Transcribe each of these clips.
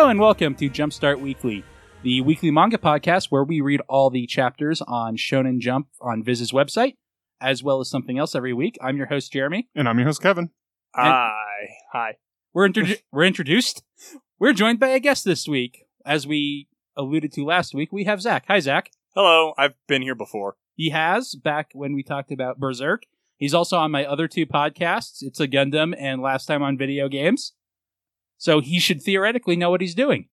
Hello and welcome to Jumpstart Weekly, the weekly manga podcast where we read all the chapters on Shonen Jump on Viz's website, as well as something else every week. I'm your host Jeremy. And I'm your host, Kevin. Hi. Hi. We're introdu- we're introduced. We're joined by a guest this week, as we alluded to last week. We have Zach. Hi, Zach. Hello. I've been here before. He has back when we talked about Berserk. He's also on my other two podcasts. It's a Gundam and last time on video games. So he should theoretically know what he's doing.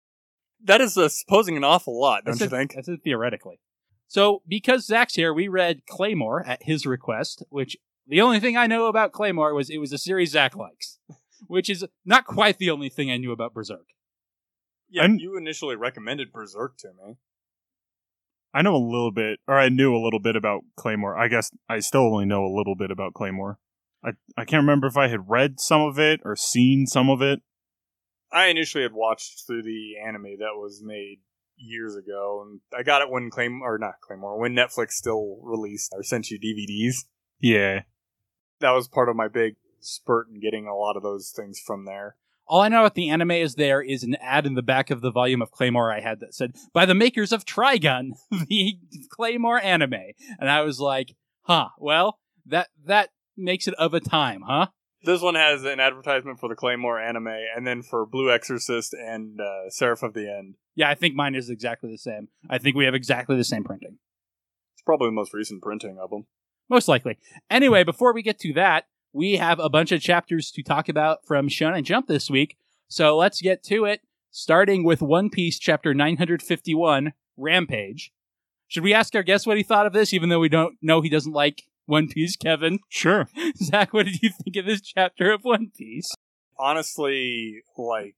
That is uh, supposing an awful lot, don't That's you it- think? That's it theoretically. So because Zach's here, we read Claymore at his request, which the only thing I know about Claymore was it was a series Zach likes, which is not quite the only thing I knew about Berserk. Yeah, And- you initially recommended Berserk to me. I know a little bit, or I knew a little bit about Claymore. I guess I still only know a little bit about Claymore. I, I can't remember if I had read some of it or seen some of it. I initially had watched through the anime that was made years ago, and I got it when Claim or not Claymore when Netflix still released or sent you DVDs. Yeah. That was part of my big spurt in getting a lot of those things from there. All I know about the anime is there is an ad in the back of the volume of Claymore I had that said, by the makers of Trigun, the Claymore anime. And I was like, huh, well, that that makes it of a time, huh? This one has an advertisement for the Claymore anime, and then for Blue Exorcist and uh, Seraph of the End. Yeah, I think mine is exactly the same. I think we have exactly the same printing. It's probably the most recent printing of them. Most likely. Anyway, before we get to that, we have a bunch of chapters to talk about from Shonen Jump this week. So let's get to it, starting with One Piece chapter 951, Rampage. Should we ask our guest what he thought of this, even though we don't know he doesn't like One Piece, Kevin? Sure. Zach, what did you think of this chapter of One Piece? honestly, like,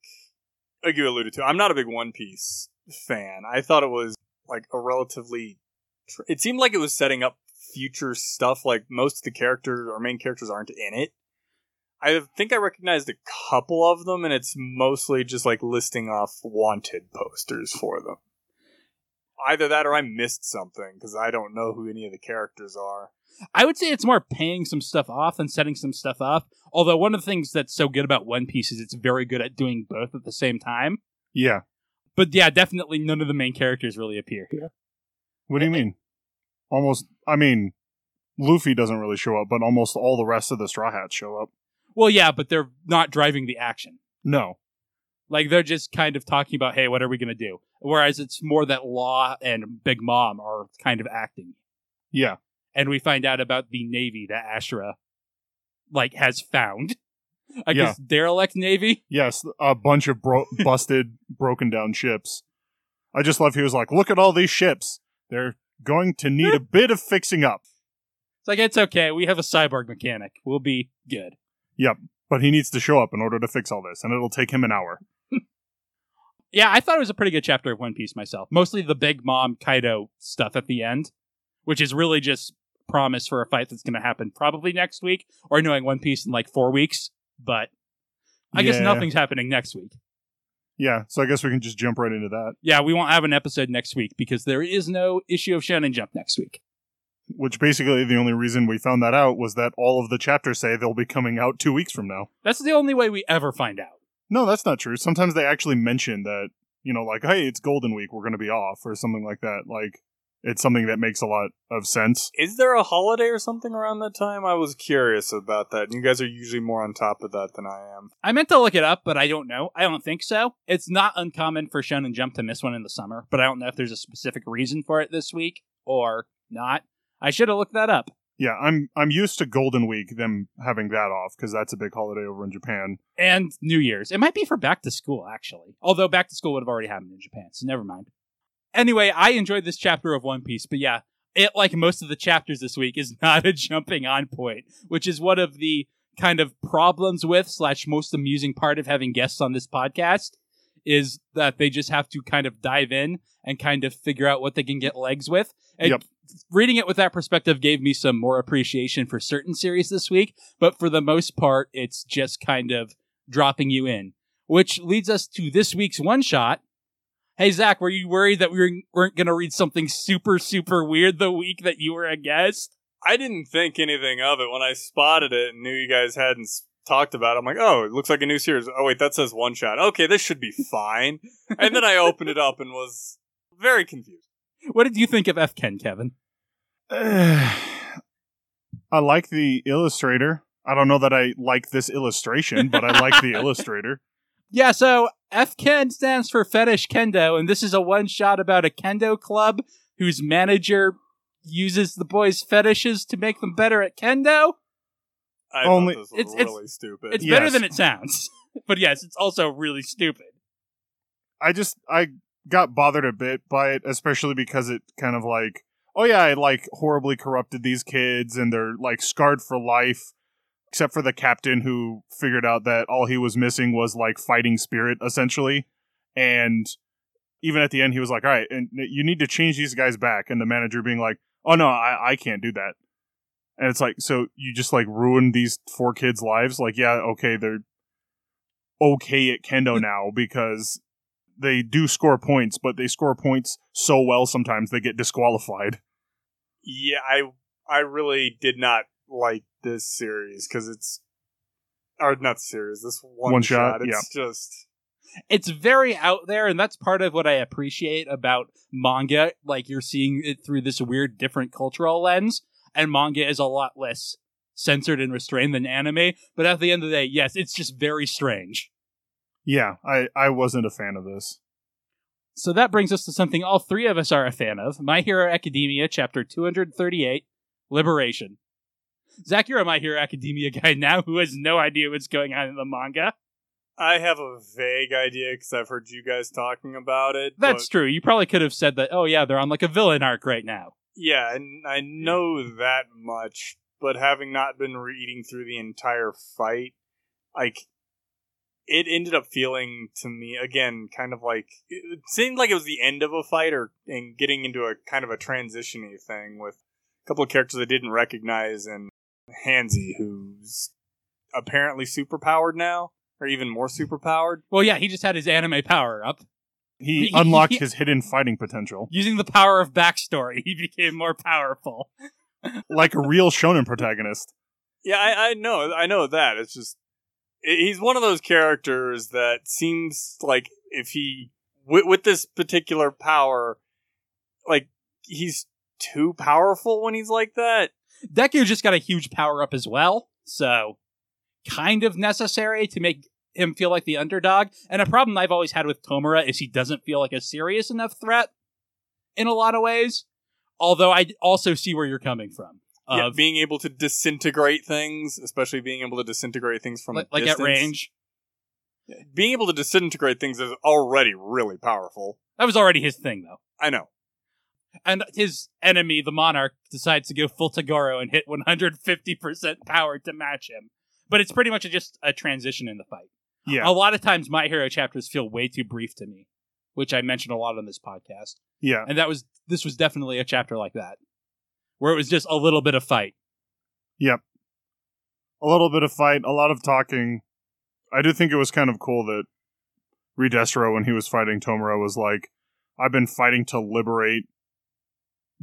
like you alluded to, I'm not a big One Piece fan. I thought it was like a relatively. Tr- it seemed like it was setting up future stuff. Like most of the characters or main characters aren't in it. I think I recognized a couple of them, and it's mostly just like listing off wanted posters for them. Either that or I missed something because I don't know who any of the characters are. I would say it's more paying some stuff off than setting some stuff up. Although one of the things that's so good about One Piece is it's very good at doing both at the same time. Yeah. But yeah, definitely none of the main characters really appear here. What do you mean? Almost, I mean, Luffy doesn't really show up, but almost all the rest of the Straw Hats show up. Well, yeah, but they're not driving the action. No. Like they're just kind of talking about, hey, what are we gonna do? Whereas it's more that Law and Big Mom are kind of acting, Yeah. and we find out about the navy that Ashura like has found. I Yeah. guess derelict navy. Yes, a bunch of bro- busted, broken down ships. I just love he was like, look at all these ships. They're going to need a bit of fixing up. It's like it's okay. We have a cyborg mechanic. We'll be good. Yep, but he needs to show up in order to fix all this, and it'll take him an hour. Yeah, I thought it was a pretty good chapter of One Piece myself. Mostly the Big Mom Kaido stuff at the end, which is really just promise for a fight that's going to happen probably next week, or knowing One Piece in like four weeks. But I guess nothing's happening next week. Yeah, so I guess we can just jump right into that. Yeah, we won't have an episode next week because there is no issue of Shonen Jump next week. Which basically the only reason we found that out was that all of the chapters say they'll be coming out two weeks from now. That's the only way we ever find out. No, that's not true. Sometimes they actually mention that, you know, like, hey, it's Golden Week, we're going to be off, or something like that. Like, it's something that makes a lot of sense. Is there a holiday or something around that time? I was curious about that. You guys are usually more on top of that than I am. I meant to look it up, but I don't know. I don't think so. It's not uncommon for Shonen Jump to miss one in the summer, but I don't know if there's a specific reason for it this week or not. I should have looked that up. Yeah, I'm I'm used to Golden Week, them having that off, because that's a big holiday over in Japan. And New Year's. It might be for back to school, actually. Although back to school would have already happened in Japan, so never mind. Anyway, I enjoyed this chapter of One Piece, but yeah, it, like most of the chapters this week, is not a jumping on point, which is one of the kind of problems with slash most amusing part of having guests on this podcast is that they just have to kind of dive in and kind of figure out what they can get legs with. And Yep. Reading it with that perspective gave me some more appreciation for certain series this week, but for the most part, it's just kind of dropping you in. Which leads us to this week's one shot. Hey Zach, were you worried that we were, weren't going to read something super super weird the week that you were a guest? I didn't think anything of it when I spotted it and knew you guys hadn't talked about. it. I'm like, oh, it looks like a new series. Oh wait, that says one shot. Okay, this should be fine. and then I opened it up and was very confused. What did you think of F Ken, Kevin? I like the illustrator. I don't know that I like this illustration, but I like the illustrator. Yeah, so F Ken stands for Fetish Kendo, and this is a one shot about a kendo club whose manager uses the boys' fetishes to make them better at kendo. I Only- thought this was It's- it's- really stupid. It's better than it sounds. but yes, it's also really stupid. I just I got bothered a bit by it, especially because it kind of like, oh yeah, I like horribly corrupted these kids and they're like scarred for life, except for the captain who figured out that all he was missing was like fighting spirit essentially, and even at the end he was like, all right, and you need to change these guys back, and the manager being like, oh no, I I can't do that. And it's like, so you just like ruined these four kids' lives? Like, yeah, okay, they're okay at kendo mm. now because they do score points, but they score points so well sometimes they get disqualified. yeah, I I really did not like this series because it's or not series. This one, One shot, It's just It's very out there, and that's part of what I appreciate about manga. Like you're seeing it through this weird, different cultural lens, and manga is a lot less censored and restrained than anime. But at the end of the day, yes, it's just very strange. Yeah, I, I wasn't a fan of this. So that brings us to something all three of us are a fan of My Hero Academia, chapter 238 Liberation. Zach, you're a My Hero Academia guy now who has no idea what's going on in the manga. I have a vague idea because I've heard you guys talking about it. That's but- true. You probably could have said that, oh, yeah, they're on like a villain arc right now. yeah, and I know that much. But having not been reading through the entire fight, like it ended up feeling to me again kind of like it seemed like it was the end of a fight or and getting into a kind of a transitiony thing with a couple of characters I didn't recognize and Hansi who's apparently superpowered now or even more superpowered. Well, yeah, he just had his anime power up. He He- unlocked his hidden fighting potential. Using the power of backstory, he became more powerful. like a real shonen protagonist. Yeah, I, I know, I know that. It's just i- he's one of those characters that seems like if he with, with this particular power, like he's too powerful when he's like that. Deku just got a huge power up as well, so kind of necessary to make him feel like the underdog. And a problem I've always had with Tomura is he doesn't feel like a serious enough threat in a lot of ways. Although I also see where you're coming from. Yeah, being able to disintegrate things, especially being able to disintegrate things from like, a like at range. Being able to disintegrate things is already really powerful. That was already his thing, though. I know. And his enemy, the Monarch, decides to go full Toguro and hit 150% power to match him. But it's pretty much just a transition in the fight. Yeah, A lot of times, My Hero chapters feel way too brief to me, which I mentioned a lot on this podcast. yeah. And that was this was definitely a chapter like that, where it was just a little bit of fight. Yep. A little bit of fight, a lot of talking. I do think it was kind of cool that Redestro, when he was fighting Tomura, was like, I've been fighting to liberate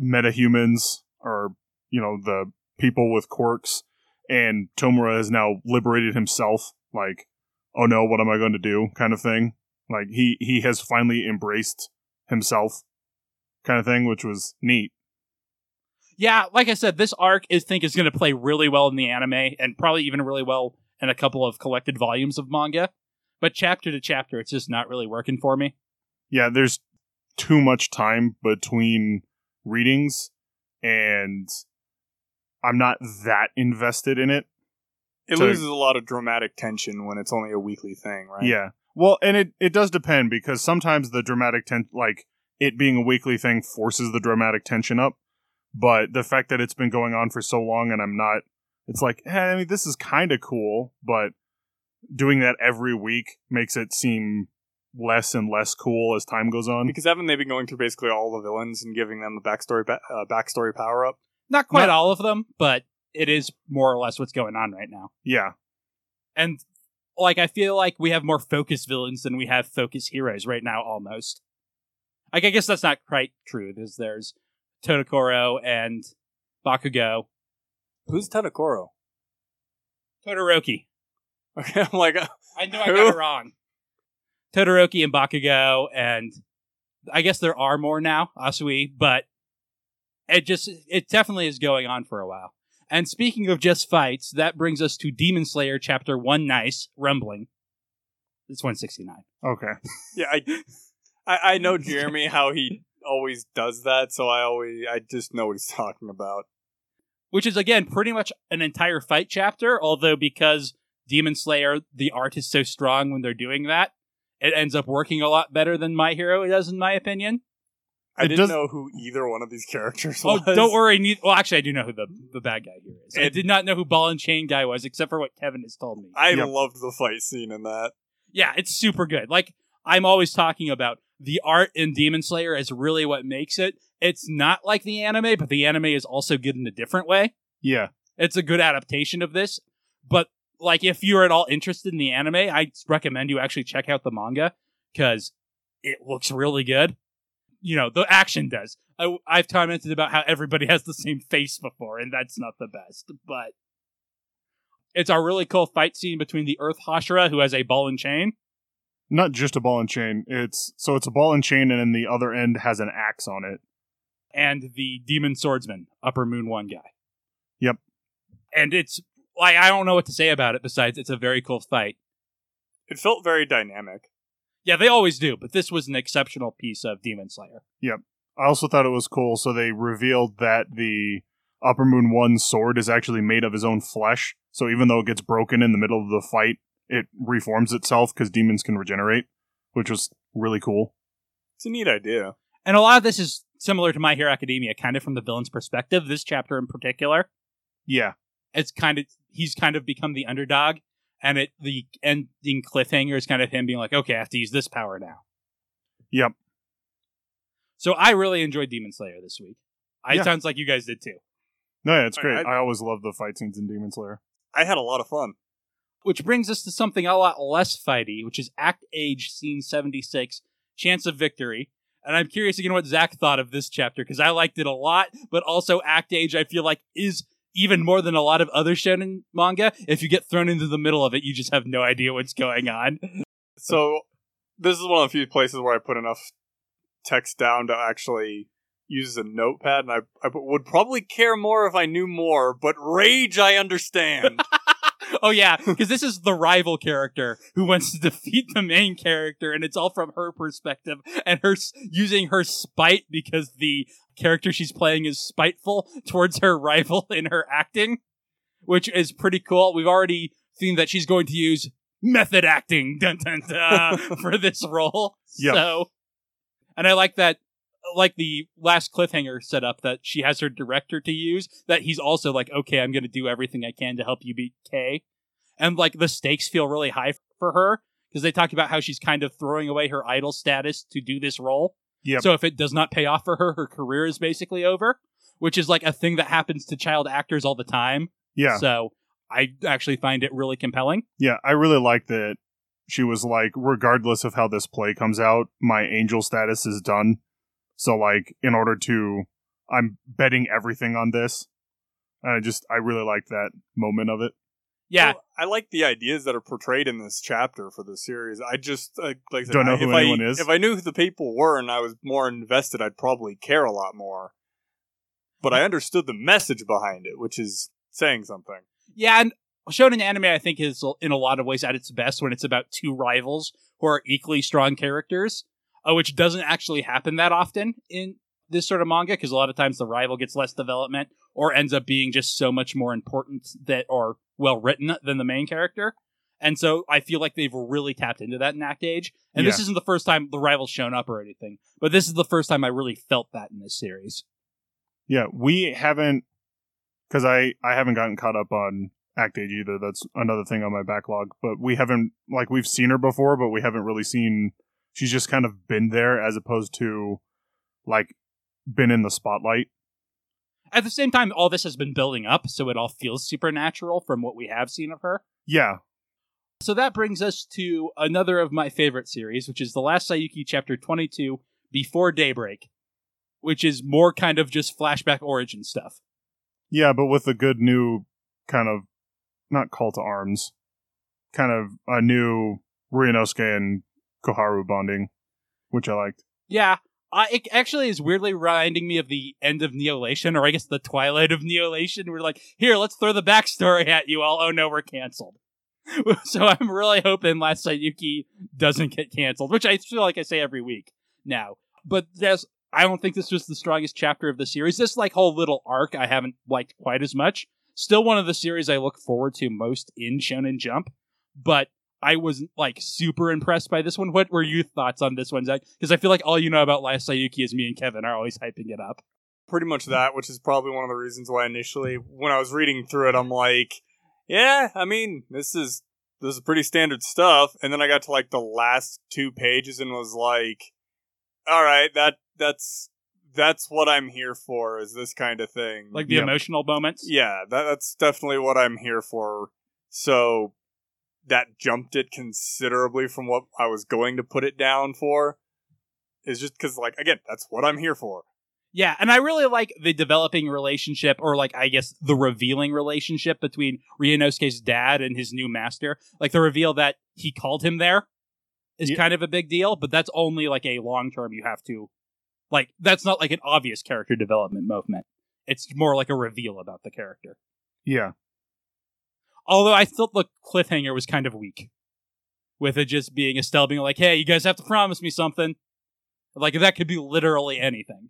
metahumans, or, you know, the people with quirks, and Tomura has now liberated himself. Like, oh no, what am I going to do? kind of thing. Like, he, he has finally embraced himself, kind of thing, which was neat. Yeah, like I said, this arc is think is going to play really well in the anime, and probably even really well in a couple of collected volumes of manga. But chapter to chapter, it's just not really working for me. yeah, there's too much time between readings, and I'm not that invested in it. It So- loses a lot of dramatic tension when it's only a weekly thing, right? Yeah. Well, and it, it does depend because sometimes the dramatic ten like it being a weekly thing forces the dramatic tension up. But the fact that it's been going on for so long and I'm not, it's like, eh, I mean, this is kind of cool, but doing that every week makes it seem less and less cool as time goes on. Because haven't they been going through basically all the villains and giving them a backstory ba- uh, backstory power up? Not quite Not- all of them, but it is more or less what's going on right now. Yeah. And like I feel like we have more focused villains than we have focused heroes right now almost. Like I guess that's not quite true. There's there's Todokoro and Bakugo. Who's Tadakoro? Todoroki. Okay, I'm like, uh, I know I Who? got it wrong. Todoroki and Bakugo, and I guess there are more now, Asui, but it just it definitely is going on for a while. And speaking of just fights, that brings us to Demon Slayer chapter one nice, rumbling. It's one sixty nine. Okay. yeah, I, I, I know Jeremy how he always does that, so I always, I just know what he's talking about. Which is again pretty much an entire fight chapter, although because Demon Slayer, the art is so strong when they're doing that, it ends up working a lot better than My Hero does, in my opinion. I It didn't does- know who either one of these characters Oh, was. don't worry. Ne- well, actually, I do know who the, the bad guy here is. I did not know who Ball and Chain guy was, except for what Kevin has told me. I Yep. loved the fight scene in that. yeah, it's super good. Like I'm always talking about, the art in Demon Slayer is really what makes it. It's not like the anime, but the anime is also good in a different way. Yeah. It's a good adaptation of this. But like, if you're at all interested in the anime, I recommend you actually check out the manga because it looks really good. You know, the action does. I, I've commented about how everybody has the same face before, and that's not the best. But it's a really cool fight scene between the Earth Hashira, who has a ball and chain, Not just a ball and chain. It's so it's a ball and chain, and then the other end has an axe on it. and the Demon Swordsman, Upper Moon One guy. Yep. And it's like I don't know what to say about it besides it's a very cool fight. It felt very dynamic. Yeah, they always do, but this was an exceptional piece of Demon Slayer. Yep. I also thought it was cool. So they revealed that the Upper Moon One sword is actually made of his own flesh. So even though it gets broken in the middle of the fight, it reforms itself because demons can regenerate, which was really cool. It's a neat idea. And a lot of this is similar to My Hero Academia, kind of from the villain's perspective. This chapter in particular, Yeah, it's kind of he's kind of become the underdog, and it the ending cliffhanger is kind of him being like, okay, I have to use this power now. Yep. So I really enjoyed Demon Slayer this week. I, Yeah. It sounds like you guys did too. no, yeah, it's I- great. I- I, always love the fight scenes in Demon Slayer. I had a lot of fun. Which brings us to something a lot less fighty, which is Act Age, Scene 76, Chance of Victory. And I'm curious again what Zach thought of this chapter, because I liked it a lot, but also Act Age, I feel like, is even more than a lot of other shonen manga. If you get thrown into the middle of it, you just have no idea what's going on. So this is one of the few places where I put enough text down to actually use a notepad, and I, I would probably care more if I knew more. But rage, I understand. oh, yeah, because this is the rival character who wants to defeat the main character, and it's all from her perspective, and her s- using her spite because the character she's playing is spiteful towards her rival in her acting, which is pretty cool. We've already seen that she's going to use method acting dun, dun, dun, for this role. Yep. So, and I like that. Like the last cliffhanger setup that she has her director to use, that he's also like, okay, I'm going to do everything I can to help you beat Kei. And like the stakes feel really high for her because they talk about how she's kind of throwing away her idol status to do this role. Yep. So if it does not pay off for her, her career is basically over, which is like a thing that happens to child actors all the time. Yeah, So I actually find it really compelling. yeah, I really like that. She was like, regardless of how this play comes out, my angel status is done. So like, in order to, I'm betting everything on this. And I just, I really like that moment of it. Yeah. Well, I like the ideas that are portrayed in this chapter for the series. I just uh, like I said, Don't know I- who if anyone I, is. If I knew who the people were and I was more invested, I'd probably care a lot more. But I understood the message behind it, which is saying something. Yeah, and shonen anime, I think, is in a lot of ways at its best when it's about two rivals who are equally strong characters, uh, which doesn't actually happen that often in this sort of manga because a lot of times the rival gets less development or ends up being just so much more important that or well written than the main character. And so I feel like they've really tapped into that in Act Age. And this isn't the first time the rival's shown up or anything, but this is the first time I really felt that in this series. Yeah, we haven't, because I, I haven't gotten caught up on Act Age either. That's another thing on my backlog. But we haven't, like, we've seen her before, but we haven't really seen, she's just kind of been there as opposed to, like, been in the spotlight. At the same time, all this has been building up, so it all feels supernatural from what we have seen of her. Yeah, So that brings us to another of my favorite series, which is the last Sayuki chapter 22, Before Daybreak, which is more kind of just flashback origin stuff. yeah, but with a good new kind of, not call to arms, kind of a new Ryunosuke and Koharu bonding, which I liked. Yeah. It actually is weirdly reminding me of the end of Neolation, or I guess the twilight of Neolation. We're like, here, let's throw the backstory at you all. Oh no, we're canceled. so I'm really hoping Last Sayuki doesn't get canceled, which I feel like I say every week now. But there's, I don't think this was the strongest chapter of the series. This like whole little arc I haven't liked quite as much. Still one of the series I look forward to most in Shonen Jump, but I wasn't like super impressed by this one. What were your thoughts on this one, Zach? Because I feel like all you know about Last Sayuki is me and Kevin are always hyping it up. Pretty much that, which is probably one of the reasons why initially, when I was reading through it, I'm like, yeah, I mean, this is this is pretty standard stuff. And then I got to like the last two pages and was like, all right, that that's that's what I'm here for. Is this kind of thing Like the Yeah. emotional moments. Yeah, that, that's definitely what I'm here for. So that jumped it considerably from what I was going to put it down for. Is just because, like, again, that's what I'm here for. Yeah, and I really like the developing relationship, or like I guess the revealing relationship between Ryunosuke's dad and his new master. Like the reveal that he called him there is Yeah. kind of a big deal, but that's only like a long term. You have to, like, that's not like an obvious character development movement. It's more like a reveal about the character. Yeah. Although I thought the cliffhanger was kind of weak, with it just being Estelle being like, "Hey, you guys have to promise me something." Like that could be literally anything.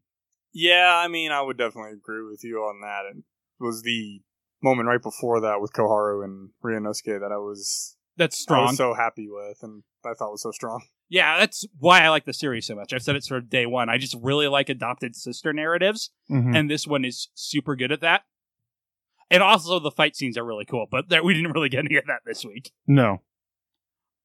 Yeah, I mean, I would definitely agree with you on that. And it was the moment right before that with Koharu and Ryunosuke that I was, That's I strong. was so happy with, and I thought was so strong. Yeah, that's why I like the series so much. I've said it sort of day one. I just really like adopted sister narratives, Mhm. and this one is super good at that. And also, the fight scenes are really cool, but that, we didn't really get any of that this week. No.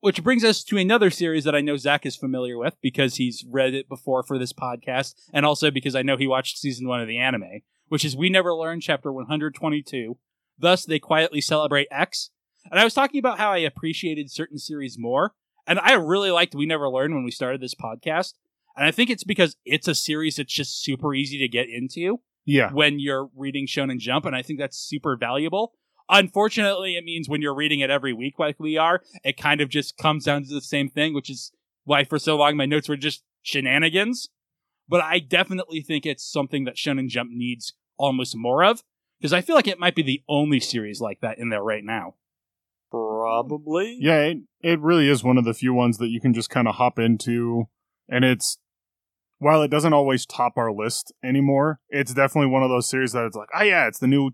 Which brings us to another series that I know Zach is familiar with because he's read it before for this podcast, and also because I know he watched season one of the anime, which is We Never Learn, chapter 122. Thus, they quietly celebrate X. And I was talking about how I appreciated certain series more, and I really liked We Never Learn when we started this podcast. And I think it's because it's a series that's just super easy to get into Yeah. when you're reading Shonen Jump, and I think that's super valuable. Unfortunately, it means when you're reading it every week like we are, it kind of just comes down to the same thing, which is why for so long my notes were just shenanigans. But I definitely think it's something that Shonen Jump needs almost more of, because I feel like it might be the only series like that in there right now. Probably. Yeah, it, it really is one of the few ones that you can just kind of hop into. And it's, while it doesn't always top our list anymore, it's definitely one of those series that it's like, oh yeah, it's the new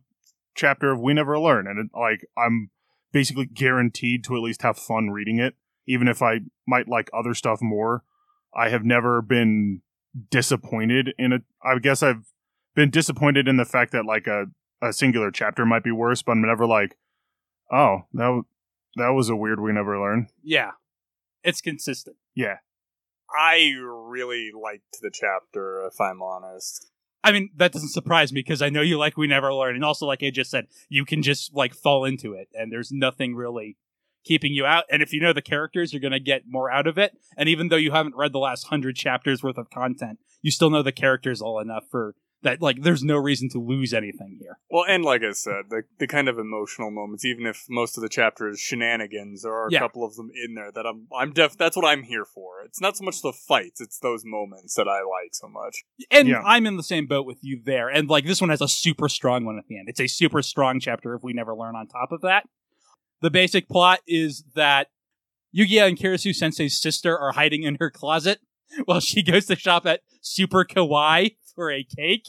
chapter of We Never Learn. And it, like, I'm basically guaranteed to at least have fun reading it, even if I might like other stuff more. I have never been disappointed in a. I guess I've been disappointed in the fact that like a, a singular chapter might be worse, but I'm never like, oh, that, that was a weird We Never Learn. Yeah, it's consistent. Yeah. I really liked the chapter, if I'm honest. I mean, that doesn't surprise me because I know you like We Never Learn, and also, like I just said, you can just like fall into it, and there's nothing really keeping you out. And if you know the characters, you're gonna get more out of it. And even though you haven't read the last hundred chapters worth of content, you still know the characters all enough for that. Like, there's no reason to lose anything here. Well, and like I said, the the kind of emotional moments, even if most of the chapter is shenanigans, there are a Yeah. couple of them in there that I'm I'm def that's what I'm here for. It's not so much the fights, it's those moments that I like so much. And Yeah. I'm in the same boat with you there. And like this one has a super strong one at the end. It's a super strong chapter if we never learn on top of that. The basic plot is that Yuiga and Kirisu Sensei's sister are hiding in her closet while she goes to shop at Super Kawaii for a cake.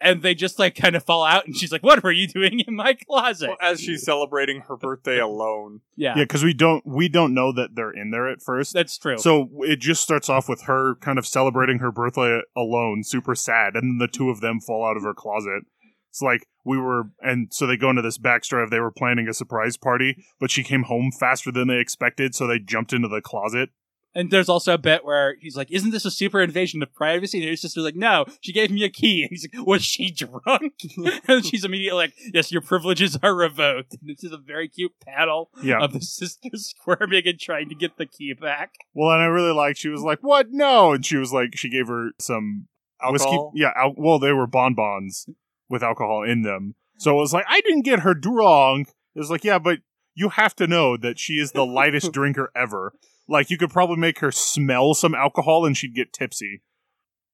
And they just like kind of fall out and she's like, What were you doing in my closet? Well, as she's celebrating her birthday alone. yeah, Yeah, because we don't we don't know that they're in there at first. that's true. So it just starts off with her kind of celebrating her birthday alone, super sad, and then the two of them fall out of her closet. It's like we were, and so they go into this backstory of they were planning a surprise party, but she came home faster than they expected, so they jumped into the closet. And there's also a bit where he's like, "Isn't this a super invasion of privacy?" And his sister's like, "No, she gave me a key." And he's like, "Was she drunk?" and she's immediately like, "Yes, your privileges are revoked." And this is a very cute panel Yeah. of the sisters squirming and trying to get the key back. well, and I really liked. She was like, "What? No!" And she was like, she gave her some Alcohol. whiskey. Yeah. Al- well, they were bonbons with alcohol in them. So it was like, I didn't get her drunk. It was like, yeah, but you have to know that she is the lightest drinker ever. Like you could probably make her smell some alcohol and she'd get tipsy.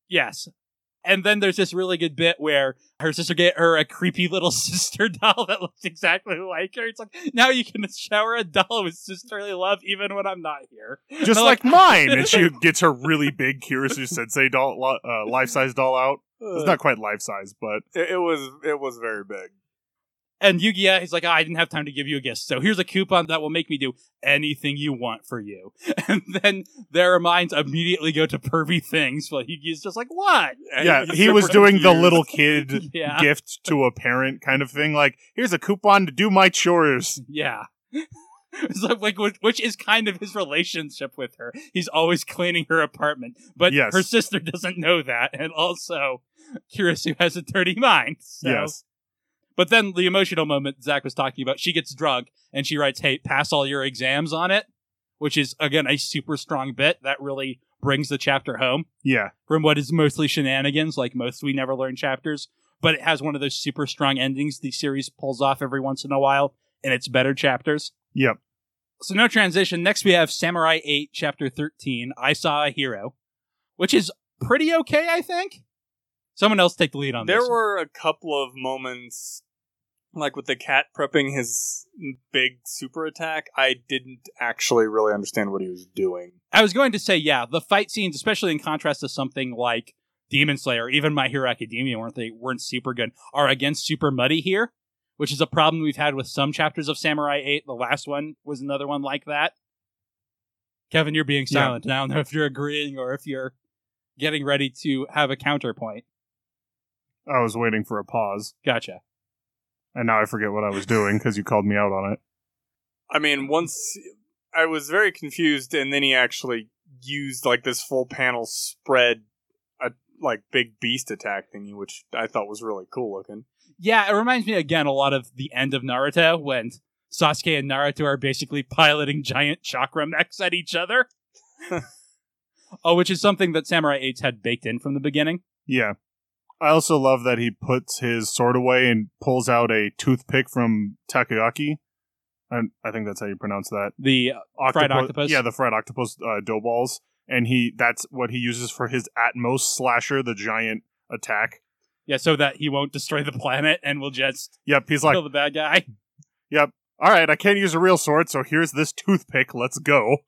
Yes. And then there's this really good bit where her sister get her a creepy little sister doll that looks exactly like her. It's like now you can shower a doll with sisterly love even when I'm not here. Just I'm like, mine. And she gets her really big Kirisu Sensei doll, uh, life size doll out. It's not quite life size, but It, it was it was very big. And Yugi, he's like, oh, I didn't have time to give you a gift. So here's a coupon that will make me do anything you want for you. And then their minds immediately go to pervy things. But Yugi's just like, what? And yeah, he was doing the little kid Yeah. gift to a parent kind of thing. Like, here's a coupon to do my chores. Yeah. It's like, like which, which is kind of his relationship with her. He's always cleaning her apartment, but Yes. her sister doesn't know that, and also Kirisu has a dirty mind. So. Yes. But then the emotional moment Zach was talking about, she gets drunk and she writes, "Hey, pass all your exams on it," which is again a super strong bit that really brings the chapter home Yeah. from what is mostly shenanigans, like most we never learn chapters. But it has one of those super strong endings the series pulls off every once in a while in its better chapters. Yep. So no transition. Next we have Samurai 8, Chapter 13, I Saw a Hero, which is pretty okay, I think. Someone else take the lead on There this. There were a couple of moments, like with the cat prepping his big super attack. I didn't actually really understand what he was doing. I was going to say, yeah, the fight scenes, especially in contrast to something like Demon Slayer, even My Hero Academia, weren't they weren't super good, are again super muddy here, which is a problem we've had with some chapters of Samurai 8. The last one was another one like that. Kevin, you're being Yeah. silent. I don't know if you're agreeing or if you're getting ready to have a counterpoint. I was waiting for a pause, Gotcha. And now I forget what I was doing because you called me out on it. I mean, once I was very confused, and then he actually used like this full panel spread, a like big beast attack thingy, which I thought was really cool looking. Yeah, it reminds me again a lot of the end of Naruto when Sasuke and Naruto are basically piloting giant chakra mechs at each other. oh, which is something that Samurai 8's had baked in from the beginning. Yeah. I also love that he puts his sword away and pulls out a toothpick from Takoyaki. And I think that's how you pronounce that. The fried octopus? Yeah, the fried octopus uh, dough balls. And he that's what he uses for his Atmos slasher, the giant attack. yeah, so that he won't destroy the planet and will just Yep, he's like, kill the bad guy. yep. All right, I can't use a real sword, so here's this toothpick. Let's go.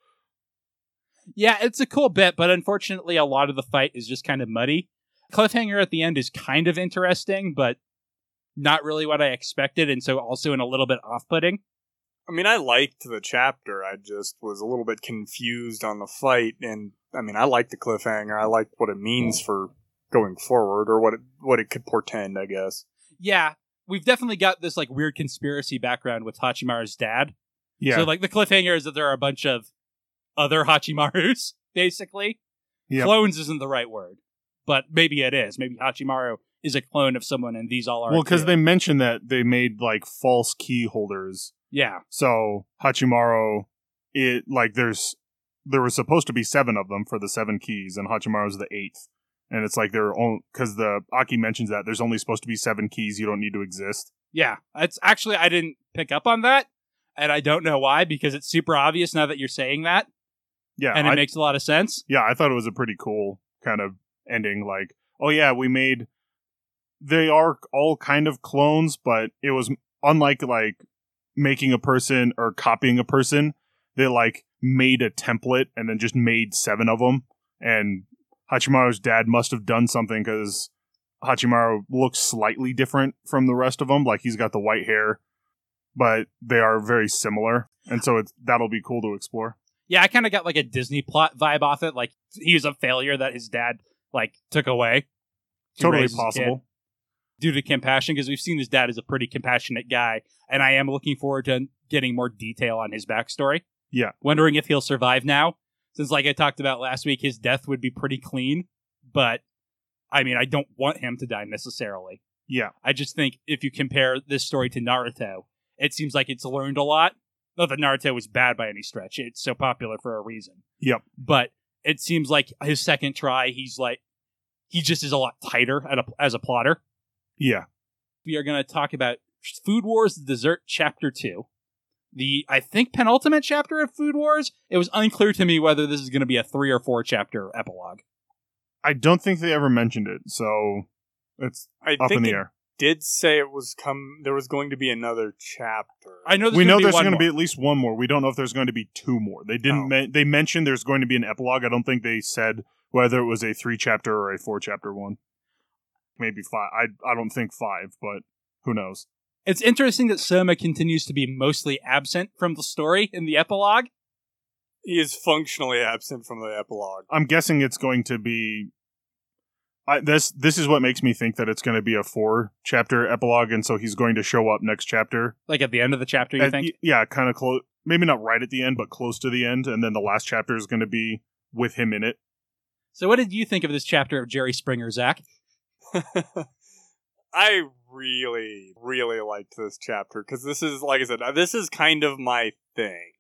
Yeah, it's a cool bit, but unfortunately, a lot of the fight is just kind of muddy. Cliffhanger at the end is kind of interesting, but not really what I expected, and so also in a little bit off-putting. I mean, I liked the chapter. I just was a little bit confused on the fight, and I mean, I liked the cliffhanger. I liked what it means for going forward, or what it what it could portend. I guess. yeah, we've definitely got this like weird conspiracy background with Hachimaru's dad. Yeah. So like the cliffhanger is that there are a bunch of other Hachimarus, basically. Yep. Clones isn't the right word, but maybe it is. Maybe Hachimaru is a clone of someone, and these all are. well, because they mentioned that they made like false key holders yeah, So Hachimaru, it like there's there was supposed to be seven of them for the seven keys, and Hachimaru's the eighth. And it's like they're all because the Aki mentions that there's only supposed to be seven keys. You don't need to exist. yeah. It's actually I didn't pick up on that, and I don't know why because it's super obvious now that you're saying that, Yeah, and it I, makes a lot of sense. yeah, I thought it was a pretty cool kind of ending. Like, oh yeah, we made. They are all kind of clones, but it was unlike like making a person or copying a person. They like made a template and then just made seven of them. And Hachimaru's dad must have done something because Hachimaru looks slightly different from the rest of them. Like he's got the white hair, but they are very similar, and so it's that'll be cool to explore. Yeah, I kind of got like a Disney plot vibe off it. Like he was a failure that his dad like took away. to Totally raise his kid possible. Due to compassion, because we've seen his dad is a pretty compassionate guy, and I am looking forward to getting more detail on his backstory. Yeah. Wondering if he'll survive now, since like I talked about last week, his death would be pretty clean. But I mean, I don't want him to die necessarily. Yeah, I just think if you compare this story to Naruto, it seems like it's learned a lot. Not that Naruto was bad by any stretch; it's so popular for a reason. Yep. But it seems like his second try, he's like, he just is a lot tighter at a, as a plotter. yeah. We are going to talk about Food Wars: The Dessert Chapter Two. the I think penultimate chapter of Food Wars. It was unclear to me whether this is going to be a three or four chapter epilogue. I don't think they ever mentioned it, so it's I up think in the it air. Did say it was come. There was going to be another chapter. I know we know there's going to be at least one more. We don't know if there's going to be two more. They didn't. Oh. Men- they mentioned there's going to be an epilogue. I don't think they said whether it was a three chapter or a four chapter one. Maybe five. I I don't think five, but who knows? It's interesting that Soma continues to be mostly absent from the story in the epilogue. he is functionally absent from the epilogue. I'm guessing it's going to be. I, this this is what makes me think that it's going to be a four chapter epilogue, and so he's going to show up next chapter. Like at the end of the chapter, you At- think? y- yeah, kind of close. Maybe not right at the end, but close to the end, and then the last chapter is going to be with him in it. So, what did you think of this chapter of Jerry Springer, Zach? I really, really liked this chapter because this is, like I said, uh, this is kind of my thing.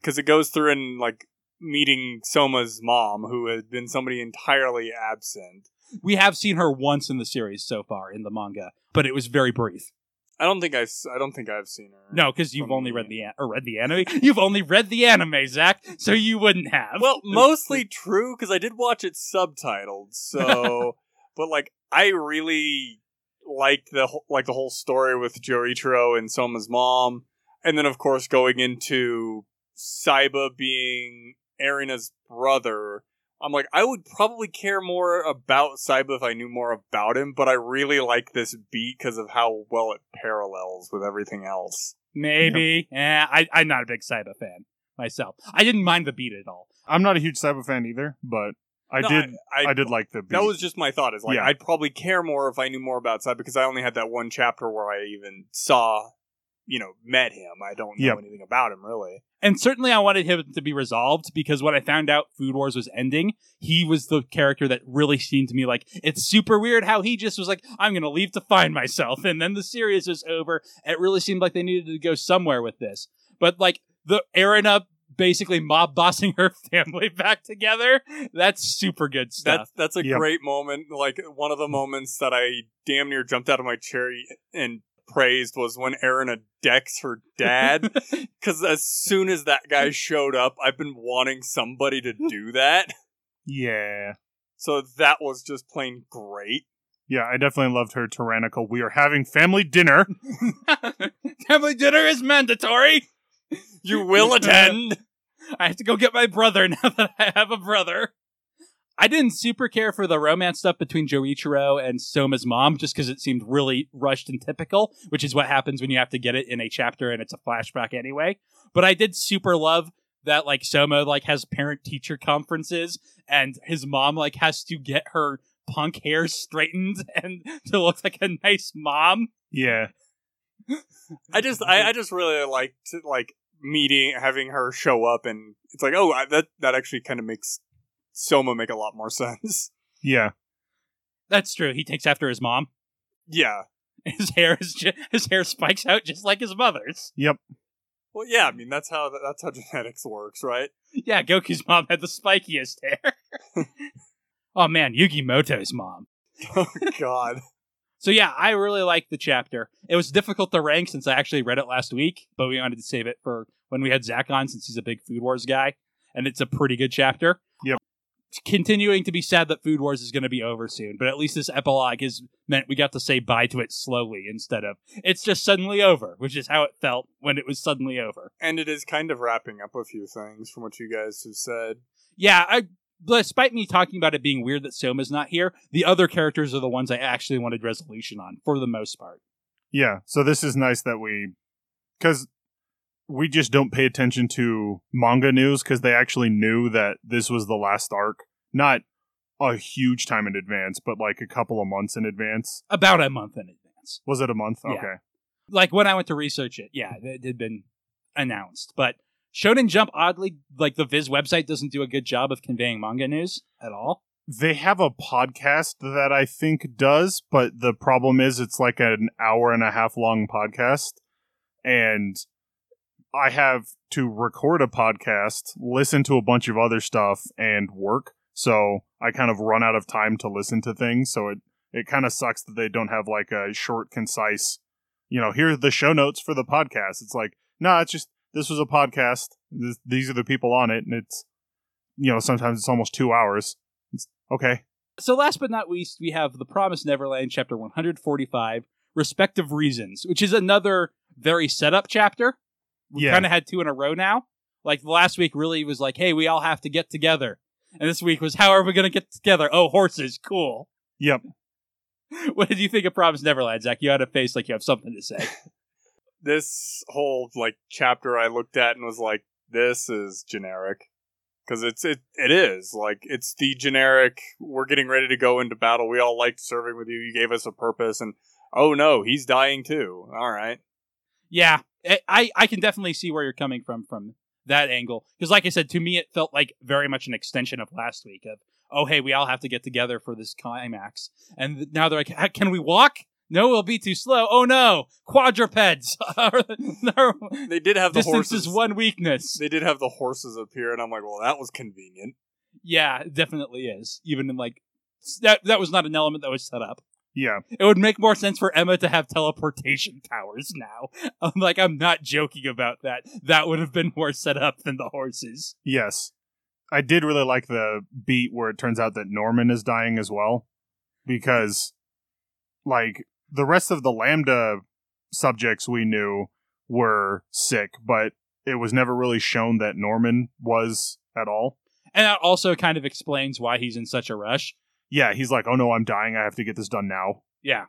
Because it goes through and, like, meeting Soma's mom, who had been somebody entirely absent. We have seen her once in the series so far in the manga, but it was very brief. I don't think I, I don't think I've seen her. No, because you've only read the an- or read the anime. You've only read the anime, Zach, so you wouldn't have. Well, mostly true because I did watch it subtitled. So, but like, I really liked the whole, like the whole story with Joichiro and Soma's mom, and then of course going into Saiba being Erina's brother. I'm like, I would probably care more about Saiba if I knew more about him, but I really like this beat because of how well it parallels with everything else. maybe. Eh, I, I'm not a big Saiba fan myself. I didn't mind the beat at all. I'm not a huge Saiba fan either, but I No, did. I, I, did like the. Beat. That was just my thought. Is like Yeah. I'd probably care more if I knew more about Side because I only had that one chapter where I even saw, you know, met him. I don't know Yep. anything about him really. And certainly I wanted him to be resolved because when I found out Food Wars was ending, he was the character that really seemed to me like it's super weird how he just was like, I'm going to leave to find myself. And then the series was over. It really seemed like they needed to go somewhere with this. But like the Erina basically mob bossing her family back together, that's super good stuff. That's that's a Yep. great moment. Like one of the moments that I damn near jumped out of my chair and praised was when Erina decks her dad. Because as soon as that guy showed up, I've been wanting somebody to do that. yeah, So that was just plain great. yeah. I definitely loved her tyrannical. We are having family dinner. family dinner is mandatory. You will attend. I have to go get my brother now that I have a brother. I didn't super care for the romance stuff between Joichiro and Soma's mom just because it seemed really rushed and typical, which is what happens when you have to get it in a chapter and it's a flashback anyway. But I did super love that like Soma like has parent teacher conferences and his mom like has to get her punk hair straightened and to look like a nice mom. Yeah, I just I, I just really liked like meeting having her show up and it's like oh I, that that actually kind of makes Soma make a lot more sense. yeah. That's true. He takes after his mom. yeah. His hair is ju- his hair spikes out just like his mother's. Yep. Well, yeah. I mean that's how that's how genetics works, right? Yeah, Goku's mom had the spikiest hair. oh man, Yugi Muto's mom. oh God. So yeah, I really liked the chapter. It was difficult to rank since I actually read it last week, but we wanted to save it for when we had Zach on since he's a big Food Wars guy, and it's a pretty good chapter. Yep. Continuing to be sad that Food Wars is going to be over soon, but at least this epilogue has meant we got to say bye to it slowly instead of it's just suddenly over, which is how it felt when it was suddenly over. And it is kind of wrapping up a few things from what you guys have said. Yeah, I, despite me talking about it being weird that Soma's not here, the other characters are the ones I actually wanted resolution on for the most part. Yeah, so this is nice that we, because we just don't pay attention to manga news because they actually knew that this was the last arc. Not a huge time in advance, but like a couple of months in advance. About a month in advance. Was it a month? Yeah. Okay. Like when I went to research it, yeah, it had been announced. But Shonen Jump, oddly, like the Viz website doesn't do a good job of conveying manga news at all. They have a podcast that I think does, but the problem is it's like an hour and a half long podcast. And I have to record a podcast, listen to a bunch of other stuff, and work. So I kind of run out of time to listen to things. So it, it kind of sucks that they don't have like a short, concise, you know, here are the show notes for the podcast. It's like, no, it's just this was a podcast. This, these are the people on it, and it's you know sometimes it's almost two hours. It's, okay, So last but not least, we have The Promise Neverland, chapter 145, Respective Reasons, which is another very setup chapter. We Yeah. kind of had two in a row now. Like last week really was like, hey, we all have to get together. And this week was, how are we going to get together? Oh, horses, cool. yep. What did you think of Promise Neverland, Zach? You had a face like you have something to say. This whole like chapter I looked at and was like, this is generic. Because it's it it is like it's the generic. We're getting ready to go into battle. We all liked serving with you. You gave us a purpose, and oh no, he's dying too. All right, yeah, I- I, can definitely see where you're coming from from that angle. Because, like I said, to me, it felt like very much an extension of last week of, oh, hey, we all have to get together for this climax. And now they're like, can we walk? No, we'll be too slow. Oh no, quadrupeds. they did have the distance horses. is one weakness. They did have the horses appear, and I'm like, well, that was convenient. Yeah, it definitely is. Even in like, that, that was not an element that was set up. Yeah, It would make more sense for Emma to have teleportation powers now. I'm like, I'm not joking about that. That would have been more set up than the horses. yes. I did really like the beat where it turns out that Norman is dying as well, because like the rest of the Lambda subjects we knew were sick, but it was never really shown that Norman was at all. And that also kind of explains why he's in such a rush. Yeah, he's like, "Oh no, I'm dying. I have to get this done now." Yeah.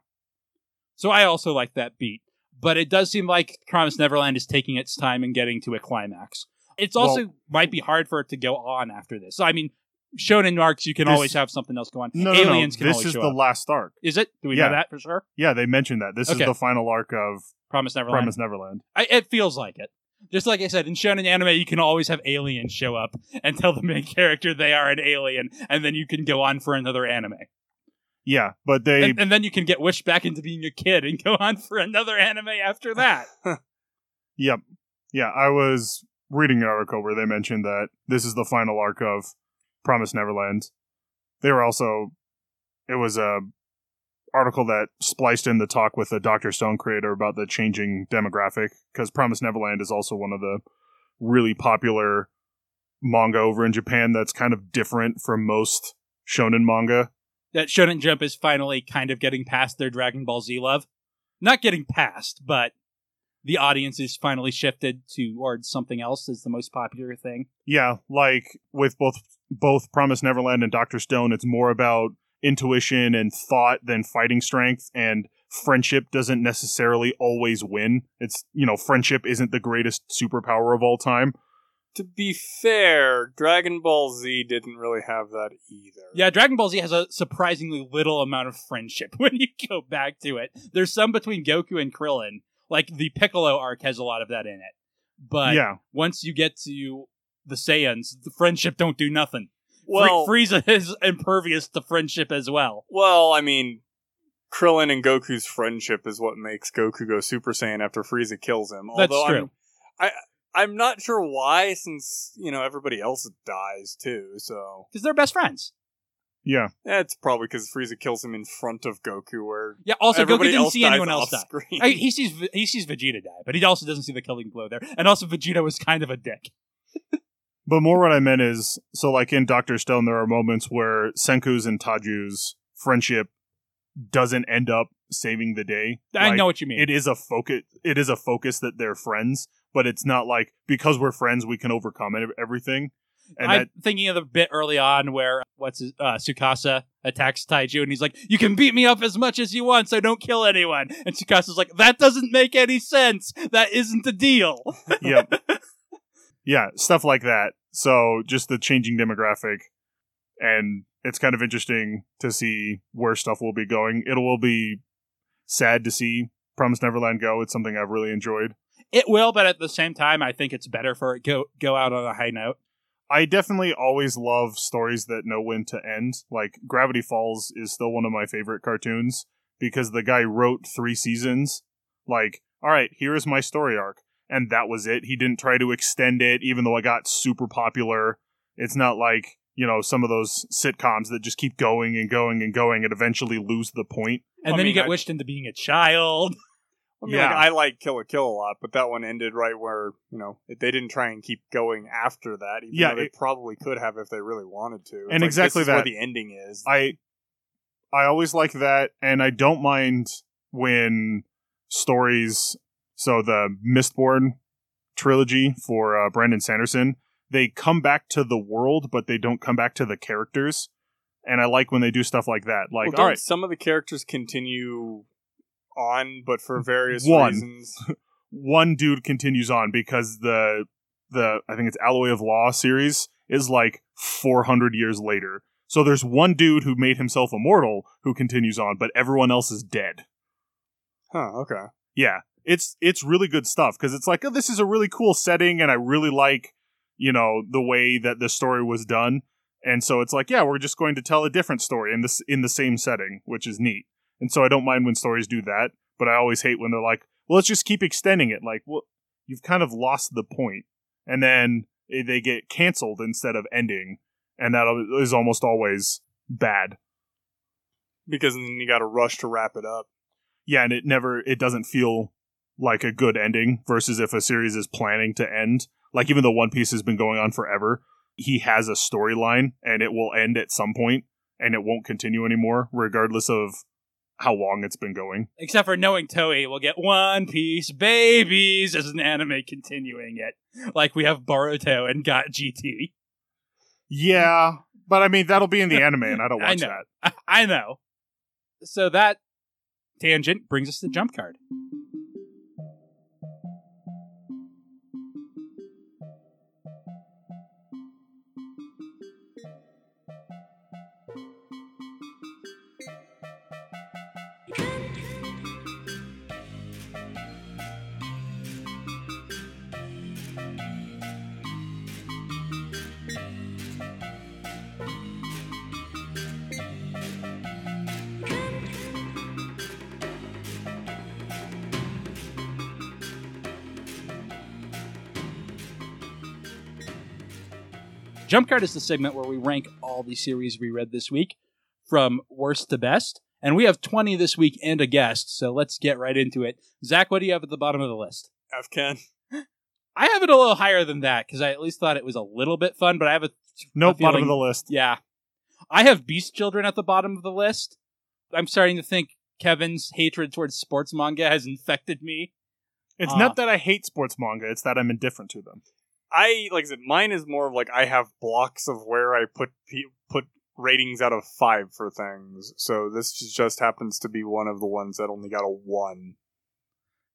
So I also like that beat. But it does seem like Promise Neverland is taking its time in getting to a climax. It's also Well- might be hard for it to go on after this. So I mean, shonen arcs you can This- always have something else go on. No, no, Aliens no. can This always is show the up. last arc. Is it? Do we Yeah. know that for sure? Yeah, they mentioned that. This Okay. is the final arc of Promise Neverland. Promise Neverland. I, it feels like it. Just like I said, in shonen anime, you can always have aliens show up and tell the main character they are an alien, and then you can go on for another anime. Yeah, but they And, and then you can get wished back into being a kid and go on for another anime after that. Yep. Yeah, I was reading an article where they mentioned that this is the final arc of Promise Neverland. They were also it was a article that spliced in the talk with the Doctor Stone creator about the changing demographic because Promise Neverland is also one of the really popular manga over in Japan that's kind of different from most shonen manga. that Shonen Jump is finally kind of getting past their Dragon Ball Z love. Not getting past, but the audience is finally shifted towards something else as the most popular thing. Yeah, like with both both Promise Neverland and Doctor Stone, it's more about intuition and thought than fighting strength and friendship doesn't necessarily always win. It's, you know, friendship isn't the greatest superpower of all time. To be fair, Dragon Ball Z didn't really have that either. Yeah, Dragon Ball Z has a surprisingly little amount of friendship when you go back to it. There's some between Goku and Krillin. Like the Piccolo arc has a lot of that in it. But yeah. once you get to the Saiyans, the friendship don't do nothing. Fri- Well, Frieza is impervious to friendship as well. well, I mean, Krillin and Goku's friendship is what makes Goku go Super Saiyan after Frieza kills him. That's true. I'm, I, I'm not sure why, since you know everybody else dies too. So Because they're best friends. Yeah. that's probably because Frieza kills him in front of Goku, where Yeah, also Goku didn't else see anyone else die. I, he sees he sees Vegeta die, but he also doesn't see the killing blow there. And also Vegeta was kind of a dick. But more what I meant is so like in Doctor Stone there are moments where Senku's and Taiju's friendship doesn't end up saving the day. I Like, know what you mean. it is a focus it is a focus that they're friends, but it's not like because we're friends we can overcome everything. And I'm that thinking of the bit early on where what's his, uh, Tsukasa attacks Taiju, and he's like, "You can beat me up as much as you want, so don't kill anyone." And Tsukasa's like, "That doesn't make any sense. That isn't the deal." yep. yeah, stuff like that. So just the changing demographic and it's kind of interesting to see where stuff will be going. It will be sad to see Promise Neverland go. It's something I've really enjoyed. It will, but at the same time, I think it's better for it go go out on a high note. I definitely always love stories that know when to end. Like Gravity Falls is still one of my favorite cartoons because the guy wrote three seasons. Like, all right, here is my story arc. And that was it. He didn't try to extend it, even though it got super popular. It's not like, you know, some of those sitcoms that just keep going and going and going and eventually lose the point. And I then you get I- wished into being a child. I mean, Yeah. like, I like Kill la Kill a lot, but that one ended right where you know they didn't try and keep going after that. Even Yeah, though they it- probably could have if they really wanted to. It's And like, exactly this is where that. the ending is. I I always like that, and I don't mind when stories. So the Mistborn trilogy for uh, Brandon Sanderson, they come back to the world, but they don't come back to the characters. And I like when they do stuff like that. Like, well, all some of the characters continue on, but for various One. reasons. one dude continues on because the the I think it's Alloy of Law series is like 400 years later. So there's one dude who made himself immortal who continues on, but everyone else is dead. Huh. Okay. yeah it's it's really good stuff because it's like oh, this is a really cool setting and i really like you know the way that the story was done. And so it's like yeah we're just going to tell a different story in this in the same setting which is neat. And so i don't mind when stories do that but i always hate when they're like well let's just keep extending it. Like well you've kind of lost the point. And then eh, they get canceled instead of ending and that is almost always bad. Because then you got to rush to wrap it up. yeah, and it never it doesn't feel like a good ending versus if a series is planning to end. Like even though One Piece has been going on forever, he has a storyline and it will end at some point and it won't continue anymore, regardless of how long it's been going. Except for knowing Toei will get One Piece babies as an anime continuing it, like we have Boruto and got GT. Yeah, but I mean that'll be in the anime and I don't I watch know. that. I know. So that tangent brings us to jump card. Jump card is the segment where we rank all the series we read this week from worst to best. And we have 20 this week and a guest, so let's get right into it. Zach, what do you have at the bottom of the list? Afghan. I have it a little higher than that because I at least thought it was a little bit fun, but I have a Nope, a bottom of the list. Yeah. I have Beast Children at the bottom of the list. I'm starting to think Kevin's hatred towards sports manga has infected me. It's Ah. not that I hate sports manga; it's that I'm indifferent to them. I like I said, mine is more of like I have blocks of where I put put ratings out of five for things. So this just- just happens to be one of the ones that only got a one.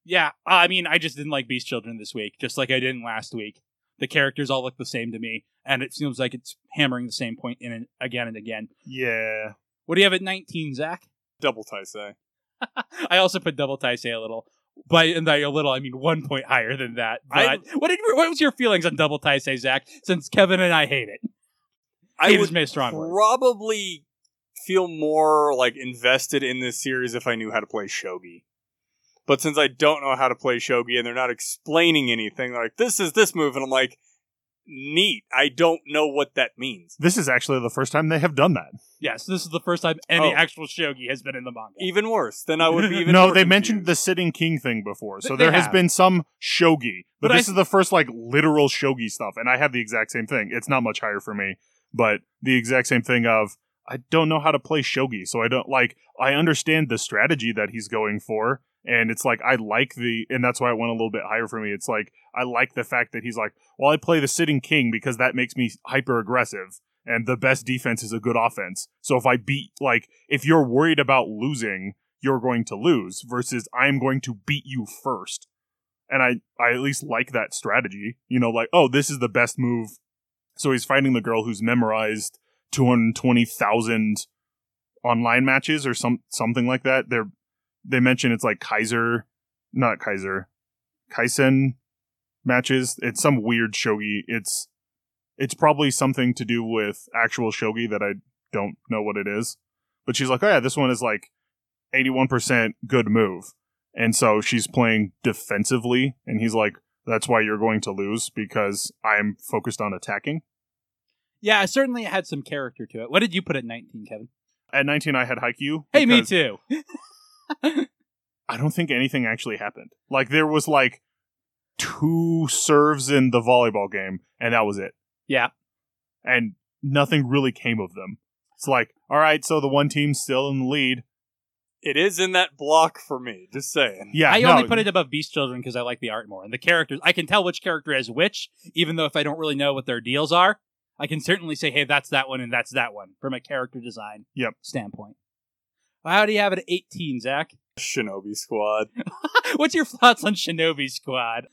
Yeah, uh, I mean, I just didn't like Beast Children this week, just like I didn't last week. The characters all look the same to me, and it seems like it's hammering the same point in and again and again. Yeah, What do you have at 19, Zach? Double Taisei. I also put Double Taisei a little. By and by a little, I mean one point higher than that. I- what did what was your feelings on Double Taisei, Zach? Since Kevin and I hate it. I Hate would maybe a strong word. probably feel more like invested in this series if I knew how to play shogi. But since I don't know how to play shogi and they're not explaining anything, like this is this move, and I'm like, neat. I don't know what that means. this is actually the first time they have done that. Yes, this is the first time any Oh. actual shogi has been in the manga. Even worse, then I would be even. no, more they mentioned the confused. sitting king thing before, so They there has have. been some shogi, but, But this I- is the first like literal shogi stuff, and I have the exact same thing. It's not much higher for me, but the exact same thing of I don't know how to play shogi, so I don't like. I understand the strategy that he's going for, and it's like I like the, and that's why it went a little bit higher for me. It's like I like the fact that he's like, well, I play the sitting king because that makes me hyper aggressive. And the best defense is a good offense. So if I beat, like, if you're worried about losing, you're going to lose versus I'm going to beat you first. And I, I at least like that strategy. You know, like, oh, this is the best move. So he's fighting the girl who's memorized 220,000 online matches or some something like that. They're they mention it's like Kaiser, not Kaiser, Kaisen matches. It's some weird shogi. It's it's probably something to do with actual shogi that I don't know what it is. But she's like, oh yeah, this one is like 81% good move. And so she's playing defensively, and he's like, that's why you're going to lose because I'm focused on attacking. Yeah, I certainly it had some character to it. What did you put at 19, Kevin? At 19, I had Haikyuu. Hey, me too. I don't think anything actually happened. Like there was like two serves in the volleyball game, and that was it. Yeah. And nothing really came of them. It's like, all right, so the one team's still in the lead. It is in that block for me. Just saying. Yeah, I no, only put it above Beast Children because I like the art more. And the characters, I can tell which character is which, even though if I don't really know what their deals are, I can certainly say, hey, that's that one and that's that one from a character design Yep. standpoint. Well, how do you have it at 18, Zach? Shinobi Squad. What's your thoughts on Shinobi Squad?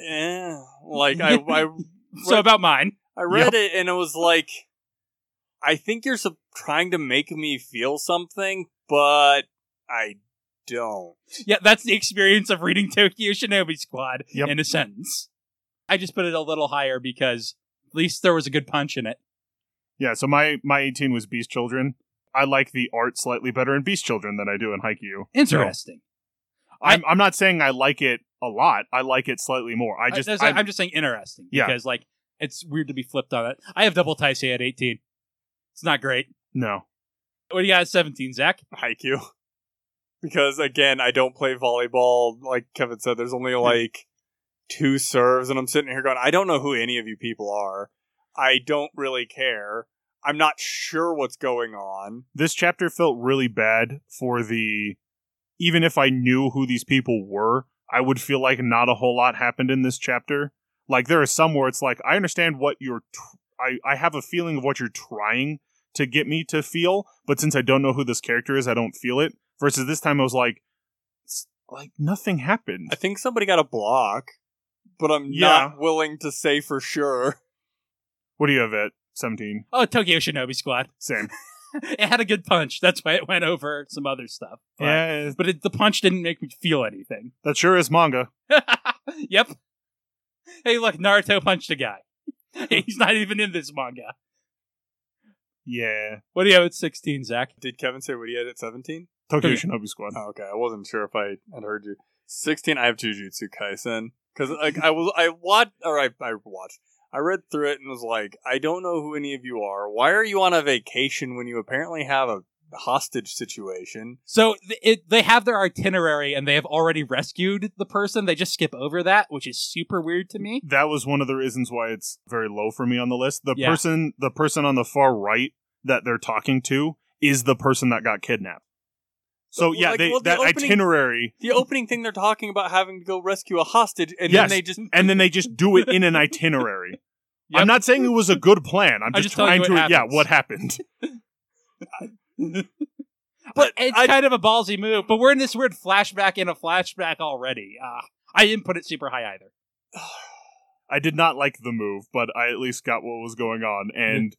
Yeah, like I, I, So about mine. I read it and it was like, I think you're sup- trying to make me feel something, but I don't. Yeah, that's the experience of reading Tokyo Shinobi Squad Yep. in a sentence. I just put it a little higher because at least there was a good punch in it. Yeah, so my my 18 was Beast Children. I like the art slightly better in Beast Children than I do in Haikyuu. Interesting. I'm I'm not saying I like it a lot. I like it slightly more. I just I, I, am just saying interesting Yeah. because like it's weird to be flipped on it. I have double Taisei at 18. It's not great. no. What do you got at 17, Zach? Haikyuu. Because again, I don't play volleyball. Like Kevin said, there's only hmm. like two serves, and I'm sitting here going, I don't know who any of you people are. I don't really care. I'm not sure what's going on. This chapter felt really bad for the even if I knew who these people were, I would feel like not a whole lot happened in this chapter. Like there are some where it's like I understand what you're tr- I I have a feeling of what you're trying to get me to feel, but since I don't know who this character is, I don't feel it. Versus this time I was like like nothing happened. I think somebody got a block, but I'm Yeah. not willing to say for sure. What do you have at 17? Oh, Tokyo Shinobi Squad. Same. it had a good punch. That's why it went over some other stuff. But, yeah, But it, the punch didn't make me feel anything. that sure is manga. yep. Hey, look, Naruto punched a guy. He's not even in this manga. Yeah. What do you have at 16, Zach? Did Kevin say what he had at 17? Tokyo Okay. Shinobi Squad. Oh, okay, I wasn't sure if I had heard you. 16, I have Jujutsu Kaisen. Because like, I was, I watched, or I, I watched, I read through it and was like, I don't know who any of you are. Why are you on a vacation when you apparently have a hostage situation? So th- it, they have their itinerary and they have already rescued the person. They just skip over that, which is super weird to me. that was one of the reasons why it's very low for me on the list. The Yeah. person the person on the far right that they're talking to is the person that got kidnapped. So yeah, like, they, well, the that opening- itinerary The opening thing they're talking about having to go rescue a hostage, and Yes. then they just and then they just do it in an itinerary. Yep. I'm not saying it was a good plan. I'm I'm just, just trying to what yeah, what happened. But it's I- kind of a ballsy move. But we're in this weird flashback in a flashback already. Uh, I didn't put it super high either. I did not like the move, but I at least got what was going on and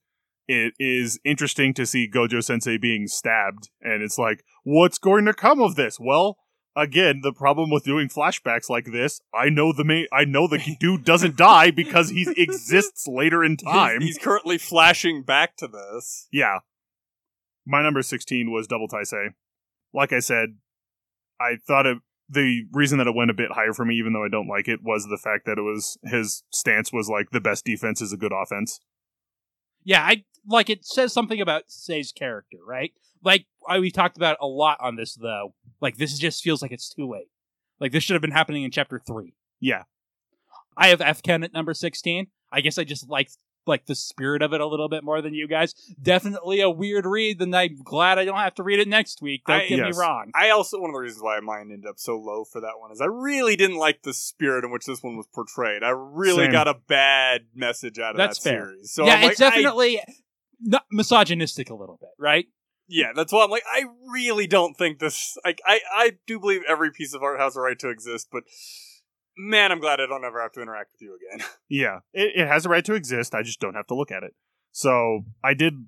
it is interesting to see Gojo Sensei being stabbed and it's like what's going to come of this? Well, again, the problem with doing flashbacks like this, I know the main, I know the dude doesn't die because he exists later in time. he's, he's currently flashing back to this. Yeah. My number 16 was Double Taisei. Like I said, I thought it, the reason that it went a bit higher for me, even though I don't like it, was the fact that it was his stance was like the best defense is a good offense. Yeah, I like it says something about Say's character, right? Like I, we talked about a lot on this though. Like this just feels like it's too late. Like this should have been happening in chapter three. Yeah. I have F Ken at number sixteen. I guess I just like like the spirit of it a little bit more than you guys. Definitely a weird read, and I'm glad I don't have to read it next week. Don't I- get yes. me wrong. I also one of the reasons why mine ended up so low for that one is I really didn't like the spirit in which this one was portrayed. I really Same. got a bad message out of That's that fair. series. So yeah, it's I- definitely not misogynistic a little bit, right? yeah, that's why I'm like, I really don't think this. Like, I I do believe every piece of art has a right to exist, but man, I'm glad I don't ever have to interact with you again. Yeah. It, it has a right to exist. I just don't have to look at it. So I did,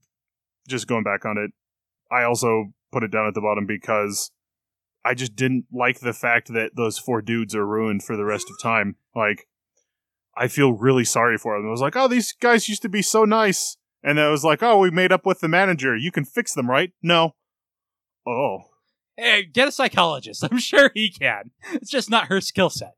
just going back on it, I also put it down at the bottom because I just didn't like the fact that those four dudes are ruined for the rest of time. Like, I feel really sorry for them. I was like, oh, these guys used to be so nice. And then I was like, oh, we made up with the manager. You can fix them, right? No. Oh. Hey, get a psychologist. I'm sure he can. It's just not her skill set.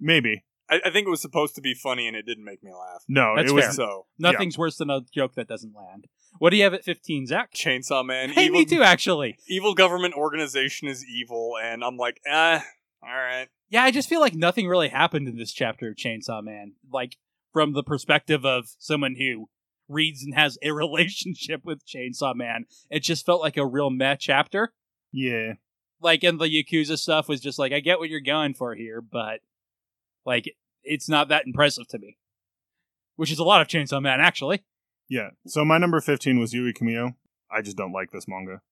Maybe. I, I think it was supposed to be funny and it didn't make me laugh. No, That's it was. So Nothing's worse than a joke that doesn't land. What do you have at 15, Zach? Chainsaw Man, Hey, evil, me too, actually. evil government organization is evil, and I'm like, eh, all right. Yeah, I just feel like nothing really happened in this chapter of Chainsaw Man. Like, from the perspective of someone who reads and has a relationship with Chainsaw Man, it just felt like a real meh chapter. yeah. Like, and the Yakuza stuff was just like, I get what you're going for here, but, like, it's not that impressive to me. Which is a lot of Chainsaw Man, actually. Yeah. So my number 15 was Yui Kamio. I just don't like this manga.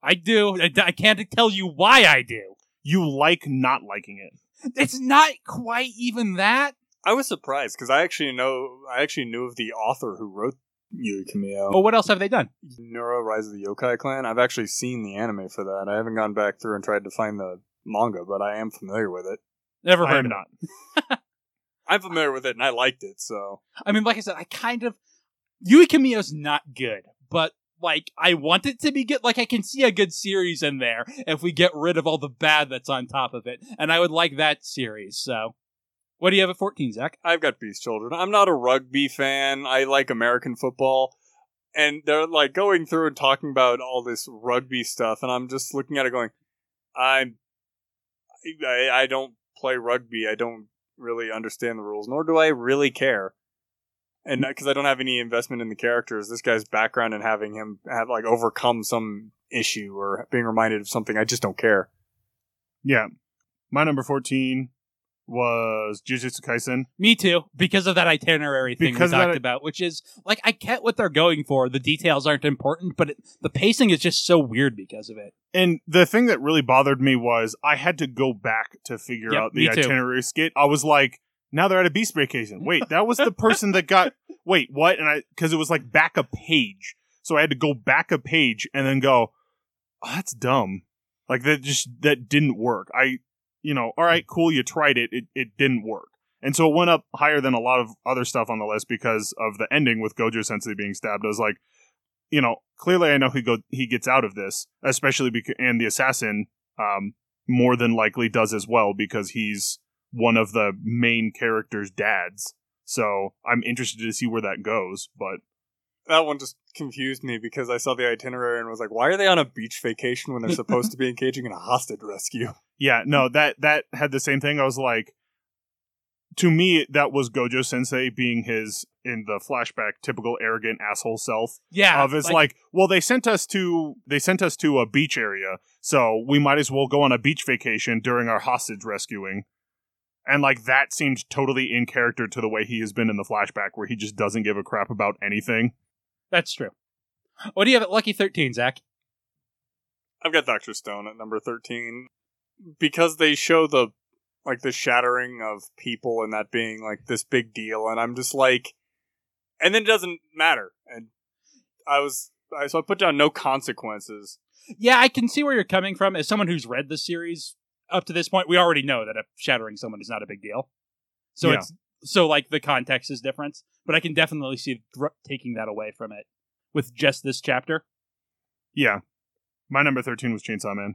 I do. I, I can't tell you why I do. You like not liking it. It's not quite even that. I was surprised because I actually know I actually knew of the author who wrote Yui Kamio. But what else have they done? Nura Rise of the Yokai Clan. I've actually seen the anime for that. I haven't gone back through and tried to find the manga, but I am familiar with it. Never heard of it. not. I'm familiar with it and I liked it, so I mean, like I said, I kind of Yui Kamio's not good, but like I want it to be good. Like I can see a good series in there if we get rid of all the bad that's on top of it, and I would like that series. So, what do you have at fourteen, Zach? I've got Beast Children. I'm not a rugby fan. I like American football. And they're like going through and talking about all this rugby stuff, and I'm just looking at it going, I'm, I, I don't play rugby. I don't really understand the rules, nor do I really care. And mm. because I don't have any investment in the characters, this guy's background and having him have like overcome some issue or being reminded of something, I just don't care. Yeah. My number 14 was Jujutsu Kaisen. Me too, because of that itinerary thing Because we talked about, which is like I get what they're going for. The details aren't important, but it, the pacing is just so weird because of it. And the thing that really bothered me was I had to go back to figure Yep, out the too. itinerary skit. I was like, now they're at a beast vacation. Wait, that was the person that got. Wait, what? And I because it was like back a page, so I had to go back a page and then go. Oh, that's dumb. Like that just that didn't work. I, you know, all right, cool. You tried it. It it didn't work. And so it went up higher than a lot of other stuff on the list because of the ending with Gojo Sensei being stabbed. I was like, you know, clearly I know he go he gets out of this, especially because and the assassin um more than likely does as well because he's one of the main character's dads. So I'm interested to see where that goes, but That one just confused me because I saw the itinerary and was like, why are they on a beach vacation when they're supposed to be engaging in a hostage rescue? yeah, no, that that had the same thing. I was like to me that was Gojo Sensei being his in the flashback typical arrogant asshole self. Yeah, of it's like, well they sent us to they sent us to a beach area so we might as well go on a beach vacation during our hostage rescuing and like that seemed totally in character to the way he has been in the flashback where he just doesn't give a crap about anything that's true. What do you have at Lucky Thirteen, Zach? I've got Dr. Stone at number 13 because they show the like the shattering of people and that being like this big deal and I'm just like and then it doesn't matter and I was I, so I put down no consequences. Yeah, I can see where you're coming from. As someone who's read the series up to this point, we already know that a shattering someone is not a big deal. So Yeah. it's so like the context is different, but I can definitely see dr- taking that away from it with just this chapter. yeah my number 13 was chainsaw man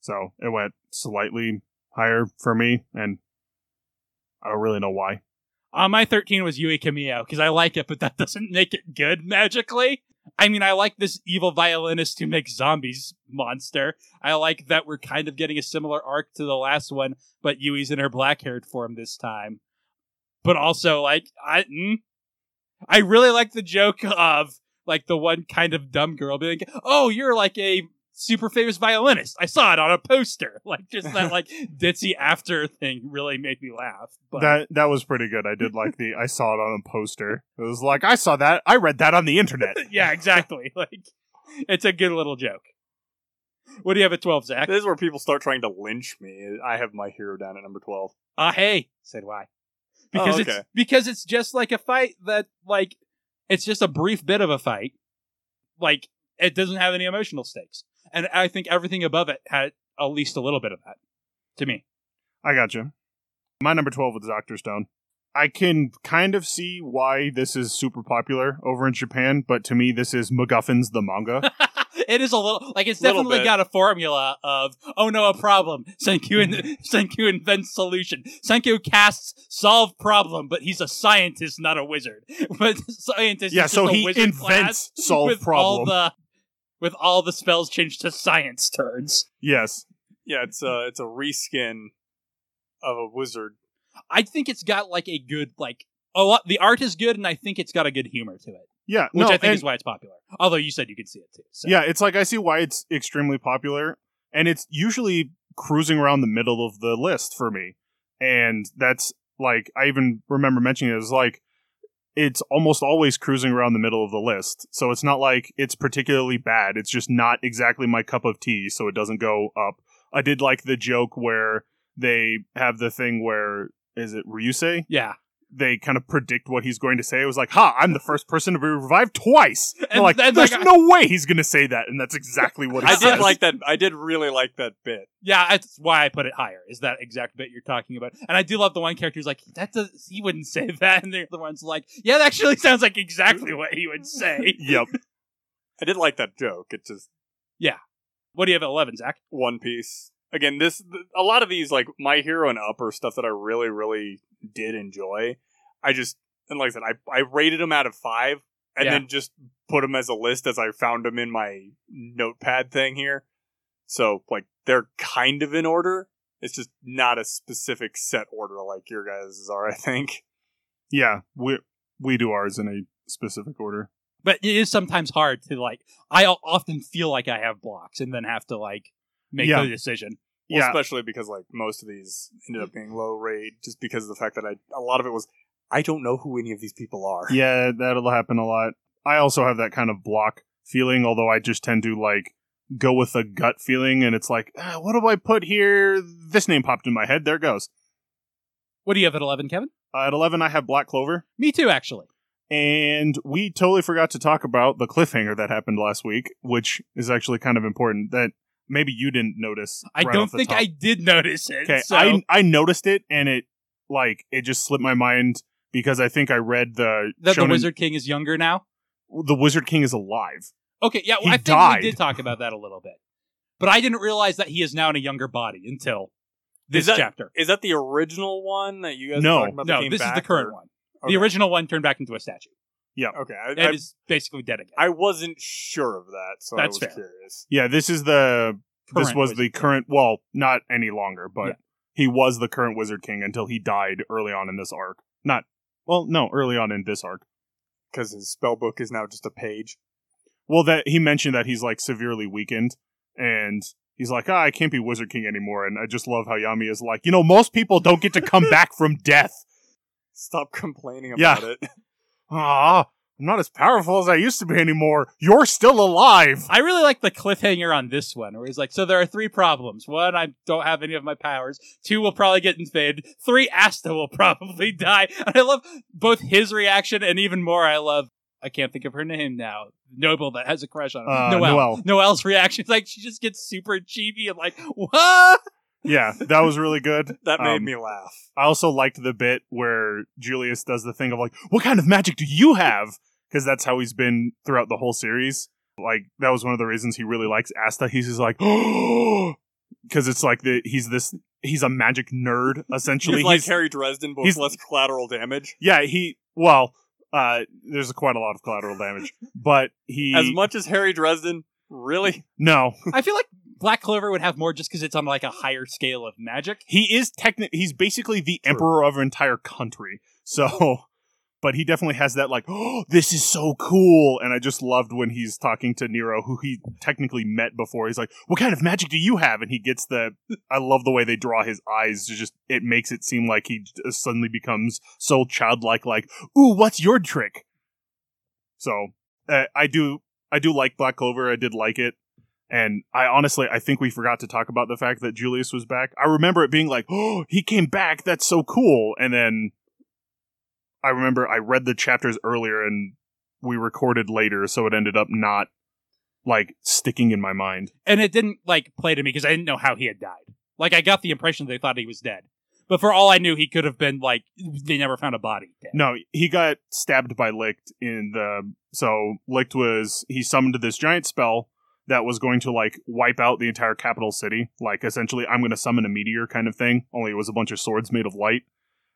so it went slightly higher for me and i don't really know why Uh, my 13 was Yui Kamio because I like it, but that doesn't make it good magically. I mean, I like this evil violinist who makes zombies monster. I like that we're kind of getting a similar arc to the last one, but Yui's in her black haired form this time. But also, like, I, mm, I really like the joke of like the one kind of dumb girl being, like, "Oh, you're like a super famous violinist. I saw it on a poster." Like, just that like ditzy after thing really made me laugh. But that that was pretty good i did like the i saw it on a poster it was like i saw that i read that on the internet yeah, exactly. Like it's a good little joke. What do you have at twelve, Zach? This is where people start trying to lynch me. I have my hero down at number 12. Ah, hey, said why? Because Oh, it's because it's just like a fight that like it's just a brief bit of a fight. Like it doesn't have any emotional stakes, and I think everything above it had at least a little bit of that. To me, I got you. My number 12 was Dr. Stone. I can kind of see why this is super popular over in Japan, but to me, this is MacGuffins the manga. it is a little like it's Little definitely bit. got a formula of oh no a problem Senku in, Senku invents solution Senku casts solve problem but he's a scientist not a wizard but scientist Yeah, so he invents solve with all problem. the with all the spells changed to science turns Yes. Yeah, it's a it's a reskin of a wizard. I think it's got like a good like lot the art is good and I think it's got a good humor to it Yeah. which no, I think is why it's popular although you said you could see it too so. Yeah, it's like I see why it's extremely popular, and it's usually cruising around the middle of the list for me. And that's like I even remember mentioning it as like it's almost always cruising around the middle of the list. So it's not like it's particularly bad. It's just not exactly my cup of tea, so it doesn't go up. I did like the joke where they have the thing where is it Ryusui? yeah They kind of predict what he's going to say. It was like, "Ha! I'm the first person to be revived twice." They're And like, "There's like, no way he's going to say that," and that's exactly what he I says. did like that. I did really like that bit. Yeah, that's why I put it higher. Is that exact bit you're talking about? And I do love the one character who's like, "That does he wouldn't say that," and the other one's like, "Yeah, that actually sounds like exactly what he would say." Yep. I did like that joke. It just yeah. what do you have at eleven, Zach? One Piece. Again, this a lot of these like My Hero and Up are stuff that I really, really did enjoy. I just and like I said, I I rated them out of five, and Yeah. then just put them as a list as I found them in my notepad thing here. So like they're kind of in order. It's just not a specific set order like your guys' are. I think. Yeah, we we do ours in a specific order. But it is sometimes hard to like. I often feel like I have blocks and then have to like make Yeah. the decision. Well, yeah, especially because like most of these ended up mm. being low rate, just because of the fact that I a lot of it was I don't know who any of these people are. yeah, that'll happen a lot. I also have that kind of block feeling, although I just tend to like go with a gut feeling, and it's like, ah, what do I put here? This name popped in my head. There it goes. What do you have at eleven, Kevin? Uh, at eleven, I have Black Clover, Me too, actually. and we totally forgot to talk about the cliffhanger that happened last week, which is actually kind of important. That maybe you didn't notice. I right don't think top. I did notice it. Okay, so I I noticed it and it like it just slipped my mind because I think I read the that the Wizard King is younger now. the Wizard King is alive. Okay, yeah, well, He I think died. we did talk about that a little bit, but I didn't realize that he is now in a younger body until this Is that- chapter. Is that the original one that you guys No. were talking about? No, came this is the current or- one. Okay. The original one turned back into a statue Yeah. Okay, I, and I, is basically dead again. I wasn't sure of that, so That's I was fair. curious. Yeah, this is the this was Wizard the King. current. Well, not any longer, but Yeah. he was the current Wizard King until he died early on in this arc. Not well, no, early on in this arc. Because his spell book is now just a page. Well, that he mentioned that he's like severely weakened, and he's like, ah, I can't be Wizard King anymore. And I just love how Yami is like, you know, most people don't get to come back from death. Stop complaining Yeah. about it. Ah, I'm not as powerful as I used to be anymore. You're still alive. I really like the cliffhanger on this one, where he's like, "So there are three problems. One, I don't have any of my powers. Two, will probably get invaded. Three, Asta will probably die." And I love both his reaction and even more. I love. I can't think of her name now. Noble that has a crush on him. Uh, Noelle. Noelle. Noelle's reaction is like she just gets super chibi and like, what? Yeah, that was really good. That made Um, me laugh. I also liked the bit where Julius does the thing of like, "What kind of magic do you have?" Because that's how he's been throughout the whole series. Like that was one of the reasons he really likes Asta. He's just like, because it's like the he's this he's a magic nerd essentially. He's like He's- Harry Dresden, but he's- with less collateral damage. yeah, he well, uh, there's quite a lot of collateral damage, but he As much as Harry Dresden, really? no, I feel like Black Clover would have more just because it's on like a higher scale of magic. he is techni- He's basically the True. emperor of an entire country. So, but he definitely has that like, oh, this is so cool. And I just loved when he's talking to Nero, who he technically met before. He's like, what kind of magic do you have? And he gets the. I love the way they draw his eyes. It just it makes it seem like he j- suddenly becomes so childlike. Like, ooh, what's your trick? So uh, I do I do like Black Clover. I did like it. And I honestly, I think we forgot to talk about the fact that Julius was back. I remember it being like, oh, he came back. That's so cool. And then I remember I read the chapters earlier and we recorded later. So it ended up not like sticking in my mind. and it didn't like play to me because I didn't know how he had died. Like I got the impression they thought he was dead, but for all I knew, he could have been like they never found a body. Dead. No, he got stabbed by Licht in the. So Licht was. He summoned this giant spell that was going to like wipe out the entire capital city. Like essentially, I'm going to summon a meteor kind of thing. Only it was a bunch of swords made of light,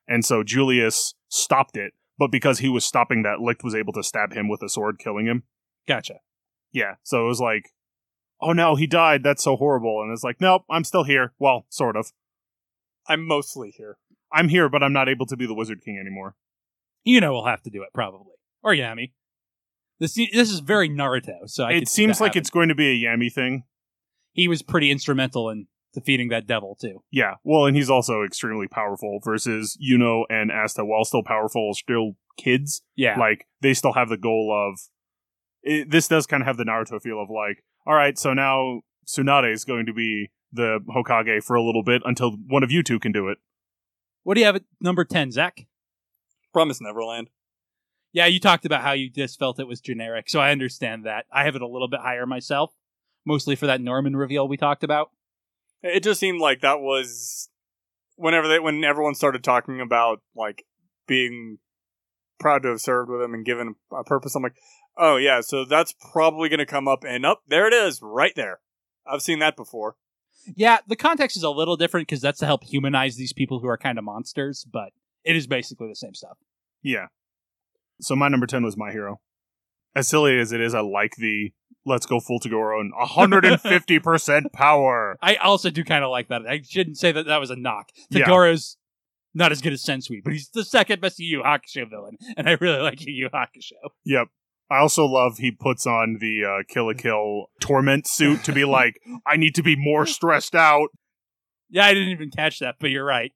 and so Julius stopped it. But because he was stopping that, Licht was able to stab him with a sword, killing him. Gotcha. Yeah, so it was like, oh no, he died. That's so horrible. And it's like, nope, I'm still here. Well, sort of. I'm mostly here. I'm here, but I'm not able to be the Wizard King anymore. You know we'll have to do it probably, or Yami. This this is very Naruto, so I it seems like happening. it's going to be a Yami thing. he was pretty instrumental in defeating that devil too. Yeah, well, and he's also extremely powerful versus Yuno and Asta, while still powerful, still kids. Yeah, Like they still have the goal of. It, this does kind of have the Naruto feel of like, all right, so now Tsunade is going to be the Hokage for a little bit until one of you two can do it. what do you have at number ten, Zach? Promise Neverland. Yeah, you talked about how you just felt it was generic, so I understand that. I have it a little bit higher myself, mostly for that Norman reveal we talked about. It just seemed like that was whenever they when everyone started talking about like being proud to have served with him and given a purpose. I'm like, oh yeah, so that's probably going to come up, and up there it is, right there. I've seen that before. Yeah, the context is a little different because that's to help humanize these people who are kind of monsters, but it is basically the same stuff. Yeah. So my number 10 was My Hero. As silly as it is, I like the let's go full Toguro and 150% power. I also do kind of like that. I shouldn't say that that was a knock. Yeah. Not as good as Sensui, but he's the second best Yu Hakusho villain, and I really like Yu Yu Hakusho. Yep. I also love he puts on the uh, Kill la Kill torment suit to be like, I need to be more stressed out. Yeah, I didn't even catch that, but you're right.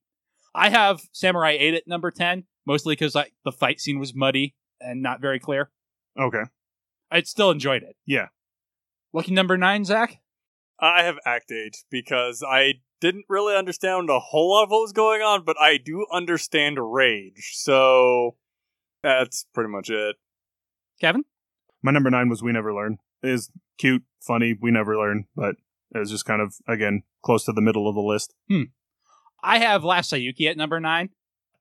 I have Samurai 8 at number 10, mostly because like the fight scene was muddy and not very clear. Okay. I still enjoyed it. Yeah. Lucky number 9, Zach? I have Act-Age because I didn't really understand a whole lot of what was going on, but I do understand rage, so that's pretty much it. Kevin? My number nine was We Never Learn. It is cute, funny, We Never Learn, but it was just kind of, again, close to the middle of the list. Hmm. I have Last Sayuki at number 9.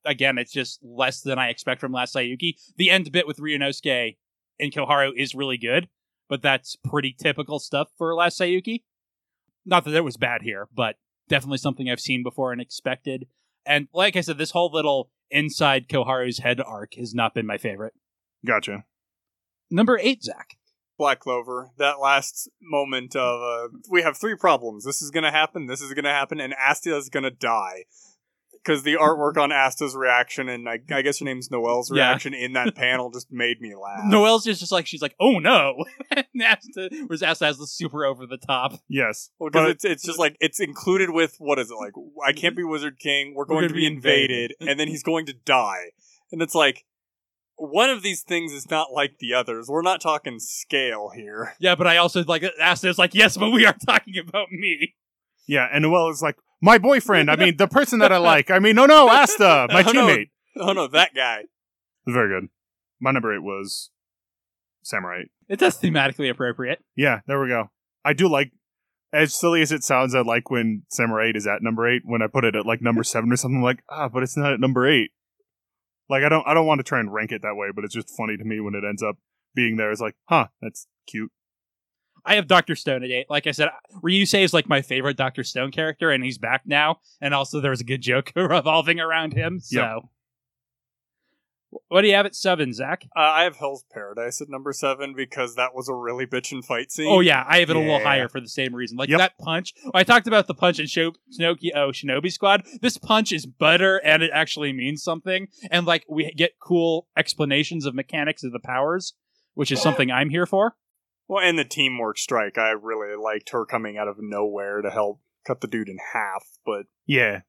Again, it's just less than I expect from Last Sayuki. The end bit with Ryunosuke and Koharu is really good, but that's pretty typical stuff for Last Sayuki. Not that it was bad here, but definitely something I've seen before and expected. And like I said, this whole little inside Koharu's head arc has not been my favorite. Gotcha. Number eight, Zach. Black Clover, that last moment of, uh, we have three problems. This is gonna happen, this is gonna happen, and Asta is gonna die. Because the artwork on Asta's reaction, and I, I guess her name's Noelle's Yeah. reaction in that panel just made me laugh. Noelle's just, just like, she's like, oh no. and Asta, whereas Asta has the super over the top. Yes. Well, because But- it's it's just like it's included with what is it like? I can't be Wizard King. We're going gonna to be be invaded, invaded. and then he's going to die. And it's like one of these things is not like the others. We're not talking scale here. Yeah, but I also like Asta is like, yes, but we are talking about me. Yeah, and Noelle is like, my boyfriend. I mean, the person that I like. I mean, no, no, Asta, my Oh, no. teammate. Oh no, that guy. Very good. My number eight was Samurai. Eight. It does thematically appropriate. Yeah, there we go. I do like, as silly as it sounds, I like when Samurai 8 is at number eight. When I put it at like number seven or something, I'm like, ah, but it's not at number eight. Like, I don't, I don't want to try and rank it that way, but it's just funny to me when it ends up being there. It's like, huh, that's cute. I have Doctor Stone at eight. Like I said, Ryusui is like my favorite Doctor Stone character, and he's back now. And also, there was a good joke revolving around him. So, Yep. what do you have at seven, Zach? Uh, I have Hell's Paradise at number seven because that was a really bitchin' fight scene. Oh yeah, I have it a little higher for the same reason. Like Yep. that punch. I talked about the punch in Sho- Shinoki oh Shinobi Squad. This punch is butter and it actually means something. And like we get cool explanations of mechanics of the powers, which is something I'm here for. Well, and the teamwork strike. I really liked her coming out of nowhere to help cut the dude in half. But Yeah.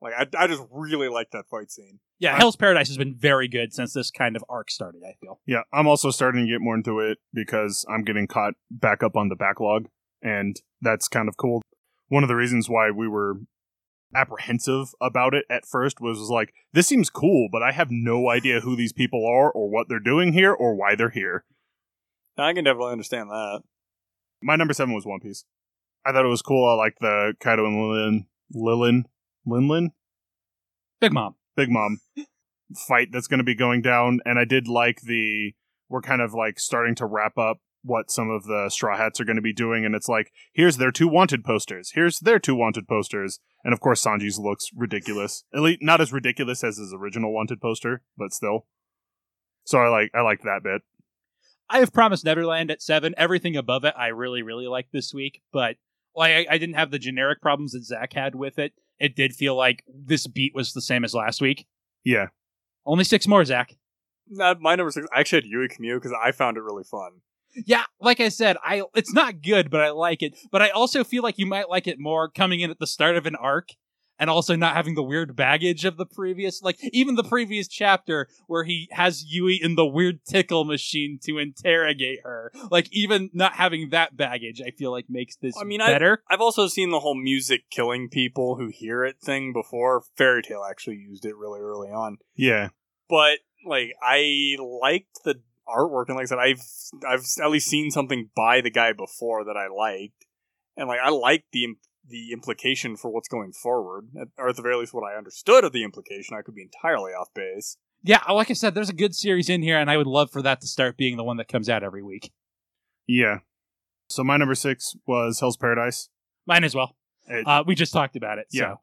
like, I, I just really liked that fight scene. Yeah, I- Hell's Paradise has been very good since this kind of arc started, I feel. Yeah, I'm also starting to get more into it because I'm getting caught back up on the backlog, and that's kind of cool. One of the reasons why we were apprehensive about it at first was, was like, this seems cool, but I have no idea who these people are or what they're doing here or why they're here. I can definitely understand that. My number seven was One Piece. I thought it was cool. I like the Kaido and Lilin, Lilin, Linlin, Big Mom. Big Mom fight that's going to be going down. And I did like the we're kind of like starting to wrap up what some of the Straw Hats are going to be doing, and it's like, here's their two wanted posters, here's their two wanted posters, and of course Sanji's looks ridiculous. At least not as ridiculous as his original wanted poster, but still. So I like I like that bit. I have promised Neverland at seven. Everything above it, I really, really like this week. But like, I, I didn't have the generic problems that Zach had with it. It did feel like this beat was the same as last week. Yeah, Only six more, Zach. Not my number six. I actually had Yui Kamio because I found it really fun. Yeah, like I said, I it's not good, but I like it. But I also feel like you might like it more coming in at the start of an arc and also not having the weird baggage of the previous like even the previous chapter where he has Yui in the weird tickle machine to interrogate her. Like even not having that baggage I feel like makes this I mean, I- better. I've also seen the whole music killing people who hear it thing before. Fairy Tail actually used it really early on. yeah, but like I liked the artwork, and like I said, I've I've at least seen something by the guy before that I liked, and like I liked the im- the implication for what's going forward, or at the very least, what I understood of the implication. I could be entirely off base. Yeah, like I said, there's a good series in here, and I would love for that to start being the one that comes out every week. yeah. So my number six was Hell's Paradise. Mine as well. It- Uh, we just talked about it. Yeah. So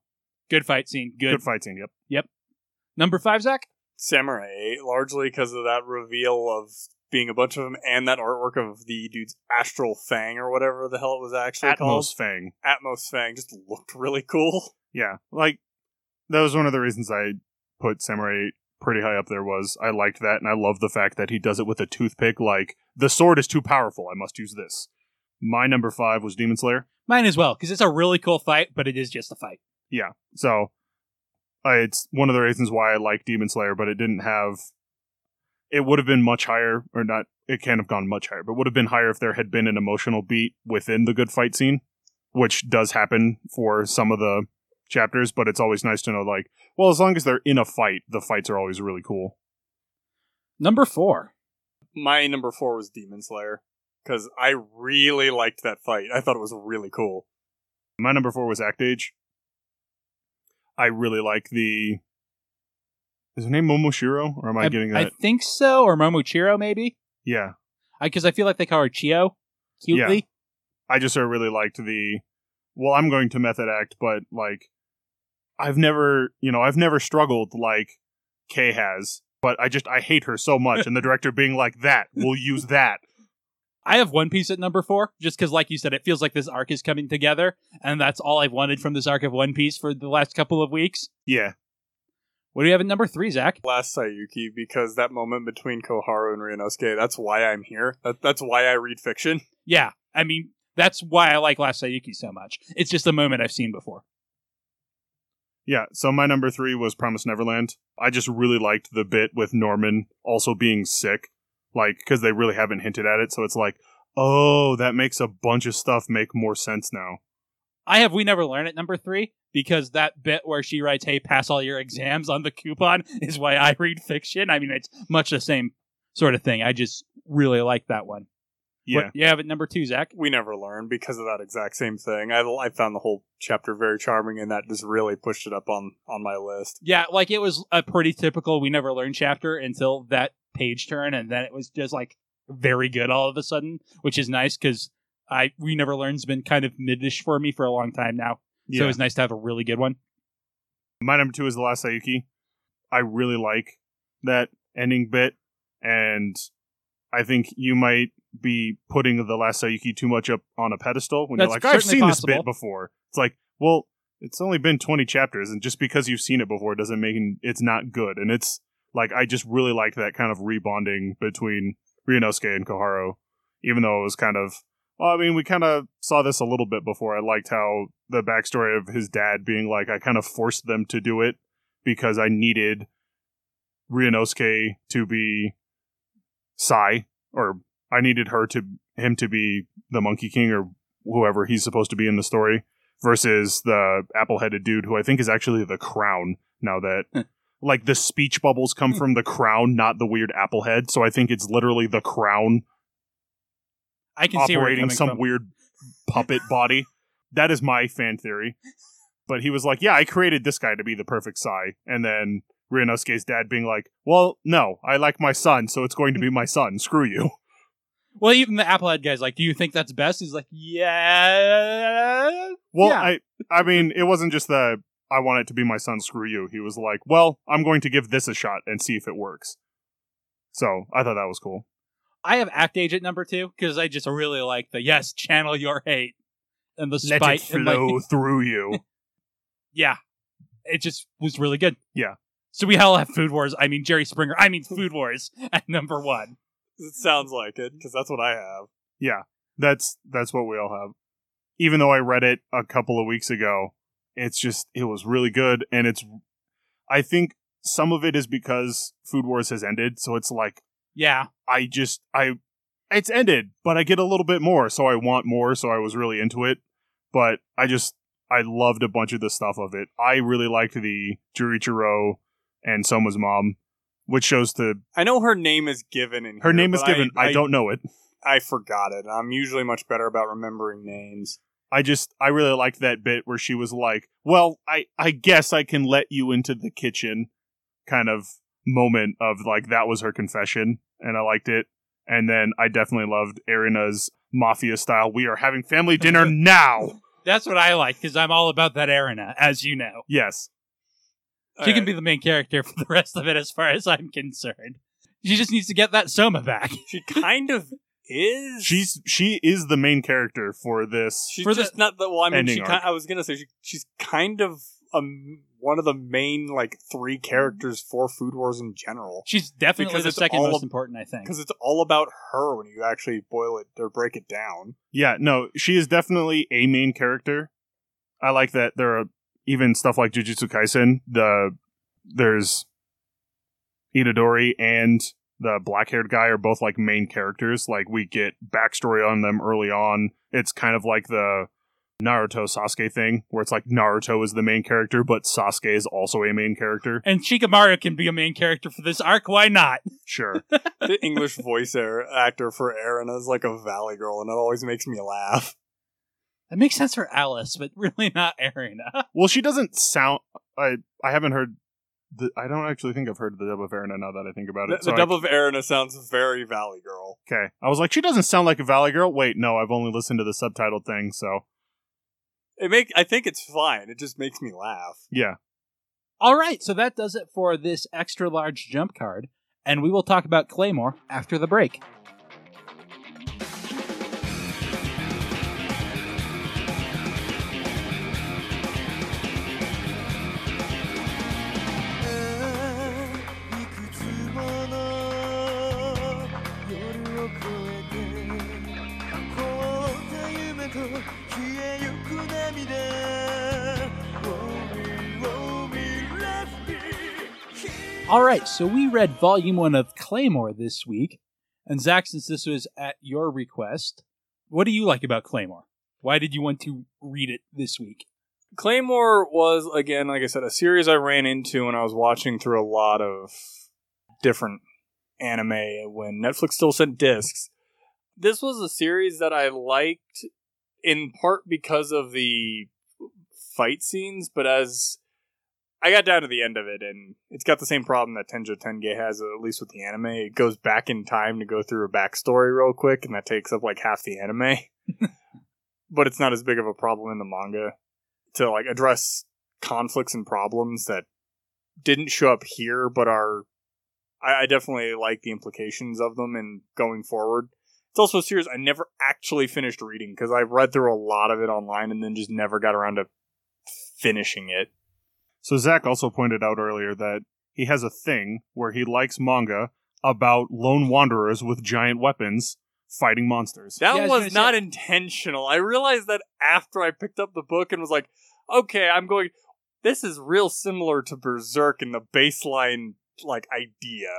good fight scene. Good. good fight scene. Yep. Yep. Number five, Zach. Samurai, largely because of that reveal of being a bunch of them, and that artwork of the dude's astral fang or whatever the hell it was actually called. Atmos Fang. Atmos fang just looked really cool. Yeah, like that was one of the reasons I put Samurai pretty high up there. Was I liked that, and I love the fact that he does it with a toothpick. Like the sword is too powerful, I must use this. My number five was Demon Slayer. Mine as well, because it's a really cool fight, but it is just a fight. Yeah, so I, it's one of the reasons why I like Demon Slayer, but it didn't have. It would have been much higher, or not. It can't have gone much higher, but would have been higher if there had been an emotional beat within the good fight scene, which does happen for some of the chapters. But it's always nice to know, like, well, as long as they're in a fight, the fights are always really cool. Number four. My number four was Demon Slayer because I really liked that fight. I thought it was really cool. My number four was Act Age. I really like the. Is her name Momoshiro, or am I, getting that? I think so, or Momochiro maybe, yeah, because I, feel like they call her Chio. Cutely. I just sort of really liked the well, I'm going to method act, but like I've never you know, I've never struggled like Kei has, but I just I hate her so much and the director being like that, we'll use that. I have One Piece at number four, just because, like you said, it feels like this arc is coming together, and that's all I've wanted from this arc of One Piece for the last couple of weeks. Yeah. What do you have at number three, Zach? Last Saiyuki because that moment between Koharu and Ryunosuke, that's why I'm here. That, that's why I read fiction. Yeah, I mean, that's why I like Last Saiyuki so much. It's just a moment I've seen before. Yeah, so my number 3 was Promise Neverland. I just really liked the bit with Norman also being sick like cuz they really haven't hinted at it, so it's like, "Oh, that makes a bunch of stuff make more sense now." I have We Never Learn at number three because that bit where she writes, "Hey, pass all your exams on the coupon" is why I read fiction. I mean, it's much the same sort of thing. I just really like that one. Yeah. What, you have it number two, Zach. We never learn because of that exact same thing. I, I found the whole chapter very charming, and that just really pushed it up on on my list. Yeah, like it was a pretty typical We Never Learn chapter until that page turn, and then it was just like very good all of a sudden, which is nice because I We Never Learn's been kind of midish for me for a long time now. Yeah. So it was nice to have a really good one. My number two is the last Saiyuki. I really like that ending bit, and I think you might be putting the last Saiyuki too much up on a pedestal when That's you're like, I've seen this bit before. It's like, well, it's only been 20 chapters, and just because you've seen it before doesn't mean it's not good. And it's like, I just really liked that kind of rebonding between Ryunosuke and Koharu, even though it was kind of well, I mean, we kind of saw this a little bit before. I liked how the backstory of his dad being like, I kind of forced them to do it because I needed Ryunosuke to be Sai, or I needed her to him to be the Monkey King or whoever he's supposed to be in the story, versus the apple-headed dude who I think is actually the Crown. Now that like the speech bubbles come hmm. from the Crown, not the weird apple head, so I think it's literally the Crown I can see where you're operating coming some from. weird puppet body. That is my fan theory. But he was like, "Yeah, I created this guy to be the perfect Sai," and then Ryunosuke's dad being like, "Well, no, I like my son, so it's going to be my son. Screw you." Well, even the Applehead guy's like, "Do you think that's best?" He's like, "Yeah." Well, Yeah. I I mean, it wasn't just the I want it to be my son. Screw you. He was like, well, I'm going to give this a shot and see if it works. So I thought that was cool. I have Act Agent number two because I just really like the yes, channel your hate and the Let spite. it and, like, flow through you. yeah, it just was really good. Yeah. So we all have Food Wars. I mean Jerry Springer. I mean Food Wars at number one. It sounds like it because that's what I have. Yeah, that's that's what we all have. Even though I read it a couple of weeks ago, it's just it was really good, and it's. I think some of it is because Food Wars has ended, so it's like Yeah. I just I it's ended, but I get a little bit more, so I want more, so I was really into it. But I just I loved a bunch of the stuff of it. I really liked the Joichiro and Soma's mom, which shows the I know her name is given in her here, name is given. I, don't know it. I forgot it. I'm usually much better about remembering names. I just I really liked that bit where she was like, "Well, I I guess I can let you into the kitchen," kind of moment of like that was her confession, and I liked it. And then I definitely loved Erina's mafia style. We are having family dinner now. That's what I like because I'm all about that Erina, as you know. Yes, She can be the main character for the rest of it, as far as I'm concerned. She just needs to get that Soma back. She kind of is. she's she is the main character for this. she's for the- just not the. Well, I mean, she. Kind, I was gonna say she, she's kind of um one of the main like three characters for Food Wars in general. She's definitely Because the it's second most ab- important, I think. Because it's all about her when you actually boil it or break it down. Yeah, no, she is definitely a main character. I like that there are even stuff like Jujutsu Kaisen. The there's Itadori and the black haired guy are both like main characters. Like we get backstory on them early on. It's kind of like the Naruto Sasuke thing, where it's like Naruto is the main character, but Sasuke is also a main character. And Shikamaru can be a main character for this arc. Why not? Sure. the English voice air, actor for Aaron is like a Valley Girl, and it always makes me laugh. That makes sense for Alice, but really not Erina. well, she doesn't sound. I I haven't heard. The, I don't actually think I've heard the dub of Erina now that I think about it. the so I dub of Aaron sounds very Valley Girl. Okay. I was like, she doesn't sound like a Valley Girl. Wait, no, I've only listened to the subtitled thing, so It make I think it's fine. It just makes me laugh. yeah. All right, so that does it for this extra large jump card, and we will talk about Claymore after the break. All right, so we read volume one of Claymore this week, and Zach, since this was at your request, what do you like about Claymore? Why did you want to read it this week? Claymore was again, like I said, a series I ran into when I was watching through a lot of different anime when Netflix still sent discs. This was a series that I liked in part because of the fight scenes, but as I got down to the end of it, and it's got the same problem that Tenjo Tenge has, at least with the anime. It goes back in time to go through a backstory real quick, and that takes up like half the anime. but it's not as big of a problem in the manga to like address conflicts and problems that didn't show up here, but are. I, I definitely like the implications of them and going forward. It's also a series I never actually finished reading because I read through a lot of it online and then just never got around to finishing it. So Zach also pointed out earlier that he has a thing where he likes manga about lone wanderers with giant weapons fighting monsters. That Yeah, was was not say- intentional. I realized that after I picked up the book and was like, okay, I'm going. This is real similar to Berserk in the baseline like idea.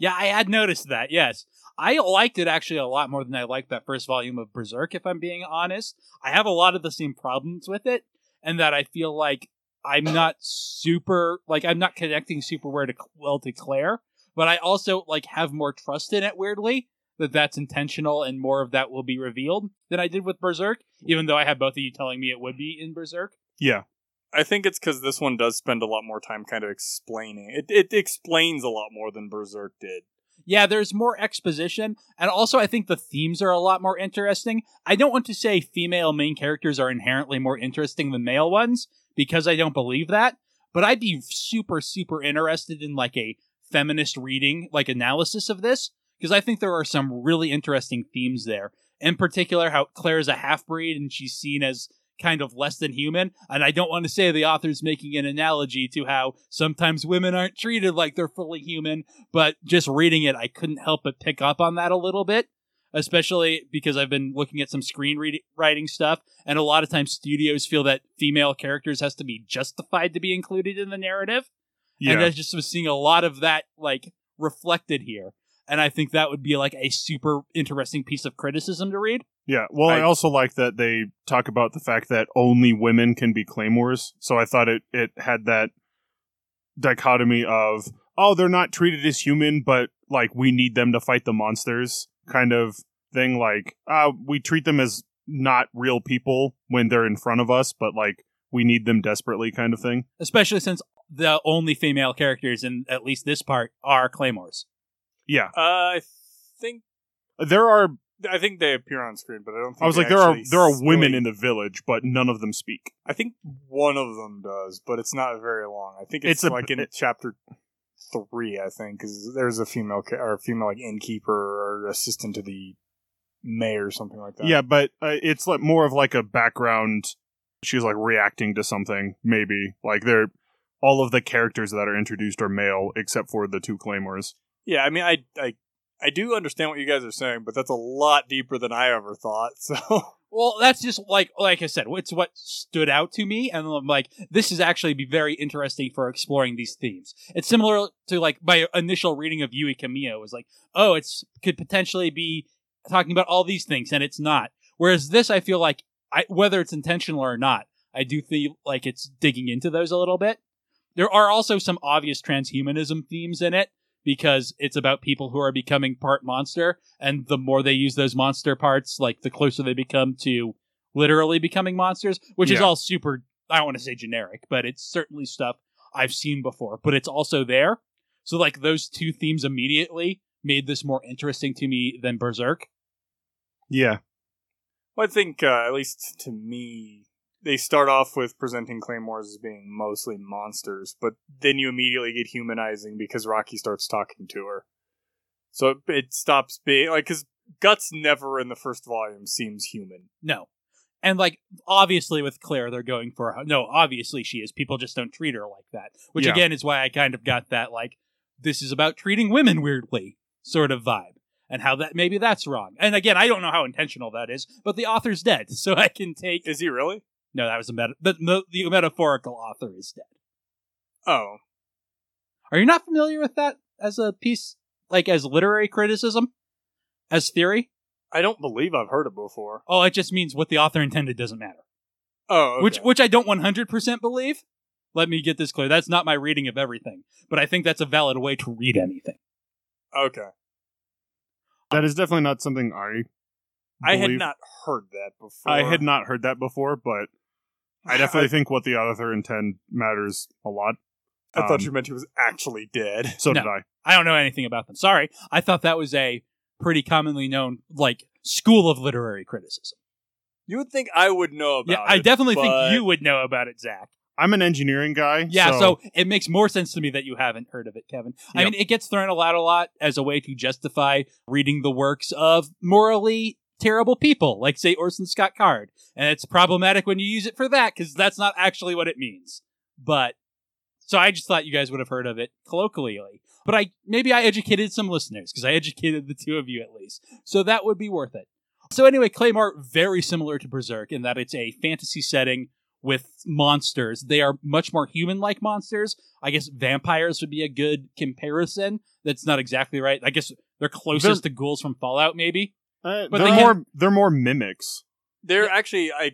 Yeah, I had noticed that. Yes, I liked it actually a lot more than I liked that first volume of Berserk. If I'm being honest, I have a lot of the same problems with it, and that I feel like I'm not super like I'm not connecting super well to, well to Claire, but I also like have more trust in it. Weirdly, that that's intentional and more of that will be revealed than I did with Berserk. Even though I had both of you telling me it would be in Berserk. Yeah. I think it's because this one does spend a lot more time kind of explaining. It it explains a lot more than Berserk did. Yeah, there's more exposition, and also I think the themes are a lot more interesting. I don't want to say female main characters are inherently more interesting than male ones because I don't believe that, but I'd be super super interested in like a feminist reading, like analysis of this because I think there are some really interesting themes there. In particular, how Claire is a half breed and she's seen as kind of less than human. And I don't want to say the author's making an analogy to how sometimes women aren't treated like they're fully human, but just reading it, I couldn't help but pick up on that a little bit. Especially because I've been looking at some screenwriting stuff, and a lot of times studios feel that female characters has to be justified to be included in the narrative. Yeah. And I just was seeing a lot of that like reflected here. And I think that would be like a super interesting piece of criticism to read. Yeah. Well, I, I- also like that they talk about the fact that only women can be claymores. So I thought it it had that dichotomy of oh, they're not treated as human, but like we need them to fight the monsters kind of thing. Like, uh, we treat them as not real people when they're in front of us, but like we need them desperately kind of thing. Especially since the only female characters in at least this part are claymores. Yeah. Uh, I think There are I think they appear on screen, but I don't. think I was like there are there are women in the village, but none of them speak. I think one of them does, but it's not very long. I think it's, It's a- like in it- chapter three. I think because there's a female ca- or a female like innkeeper or assistant to the mayor or something like that. Yeah, but uh, it's like more of like a background. She's like reacting to something, maybe. Like they're all of the characters that are introduced are male, except for the two claymores. Yeah. I mean, I I I do understand what you guys are saying, but that's a lot deeper than I ever thought. So Well, that's just like like I said, it's what stood out to me, and I'm like, this is actually be very interesting for exploring these themes. It's similar to like my initial reading of Yui Kamio was like, oh, it's could potentially be talking about all these things, and it's not. Whereas this, I feel like, I, whether it's intentional or not, I do feel like it's digging into those a little bit. There are also some obvious transhumanism themes in it because it's about people who are becoming part monster, and the more they use those monster parts, like the closer they become to literally becoming monsters, which is all super. I don't want to say generic, but it's certainly stuff I've seen before. But it's also there, so like those two themes immediately made this more interesting to me than Berserk. Yeah, Well, I think, uh, at least to me, they start off with presenting claymores as being mostly monsters, but then you immediately get humanizing because Rocky starts talking to her. So it, it stops being like because Guts never in the first volume seems human. No. And like obviously with Claire they're going for no, obviously she is. People just don't treat her like that. Which Yeah. again is why I kind of got that like this is about treating women weirdly sort of vibe. And how that maybe that's wrong. And again, I don't know how intentional that is, but the author's dead, so I can take Is he really? No, that was a meta the, the, the metaphorical author is dead. Oh, Are you not familiar with that as a piece like as literary criticism? As theory? I don't believe I've heard it before. Oh, it just means what the author intended doesn't matter. Oh, okay. which which I don't 100% believe. Let me get this clear. That's not my reading of everything, but I think that's a valid way to read anything. okay. that is definitely not something I. I had not heard that before. I had not heard that before, but I definitely think what the author intend matters a lot. I thought um, you meant he was actually dead. So No. did I. I don't know anything about them. Sorry. I thought that was a pretty commonly known like school of literary criticism. You would think I would know about yeah, I definitely but- think you would know about it, Zach. I'm an engineering guy. Yeah, so, so, it makes more sense to me that you haven't heard of it, Kevin. I mean, it gets thrown out a lot as a way to justify reading the works of morally terrible people, like say Orson Scott Card, and it's problematic when you use it for that because that's not actually what it means. But so I just thought you guys would have heard of it colloquially. But I maybe I educated some listeners because I educated the two of you at least, so that would be worth it. So anyway, Claymore very similar to Berserk in that it's a fantasy setting with monsters. They are much more human-like monsters. I guess vampires would be a good comparison. That's not exactly right. I guess they're closest to ghouls from Fallout, maybe. Uh, But they're they more they're more mimics. They're actually I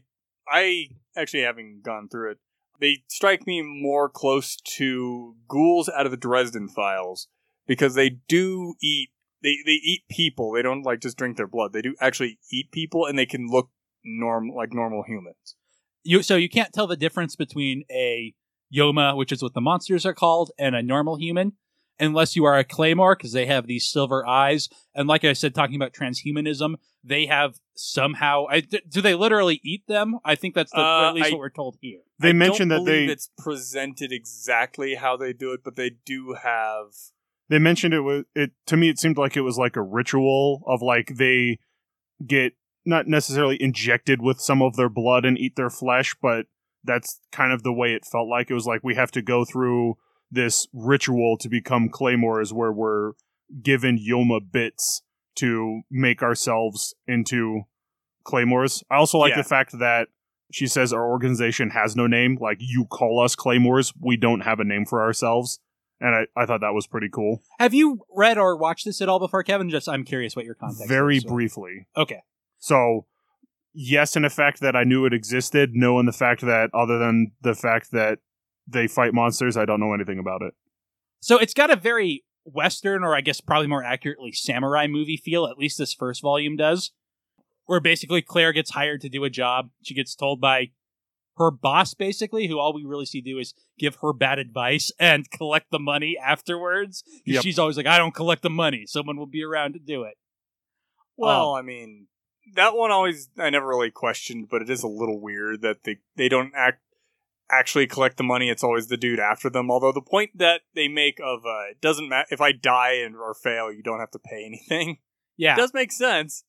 I actually having gone through it. They strike me more close to ghouls out of the Dresden Files because they do eat they they eat people. They don't like just drink their blood. They do actually eat people and they can look norm like normal humans. You so you can't tell the difference between a Yoma, which is what the monsters are called, and a normal human. Unless you are a Claymore, because they have these silver eyes. And like I said, talking about transhumanism, they have somehow. I, d- do they literally eat them? I think that's the, Uh, at least I- what we're told here. They I don't mentioned that believe they it's presented exactly how they do it, but they do have. they mentioned it was it to me it seemed like it was like a ritual of like they get not necessarily injected with some of their blood and eat their flesh but that's kind of the way it felt like it was like we have to go through this ritual to become claymores where we're given yoma bits to make ourselves into claymores i also like Yeah. the fact that she says our organization has no name like you call us claymores we don't have a name for ourselves and I, I thought that was pretty cool. Have you read or watched this at all before, Kevin? Just I'm curious what your context. Very is. briefly. Okay. So, yes, in the fact that I knew it existed, no in the fact that, other than the fact that they fight monsters, I don't know anything about it. So it's got a very Western, or I guess probably more accurately, samurai movie feel. At least this first volume does, where basically Claire gets hired to do a job. She gets told by her boss, basically, who all we really see do is give her bad advice and collect the money afterwards. Yep. She's always like, "I don't collect the money. Someone will be around to do it." Well, Oh. I mean, that one always I never really questioned, but it is a little weird that they they don't act actually collect the money. It's always the dude after them. Although the point that they make of uh, it doesn't matter if I die and or fail, you don't have to pay anything. Yeah, It does make sense.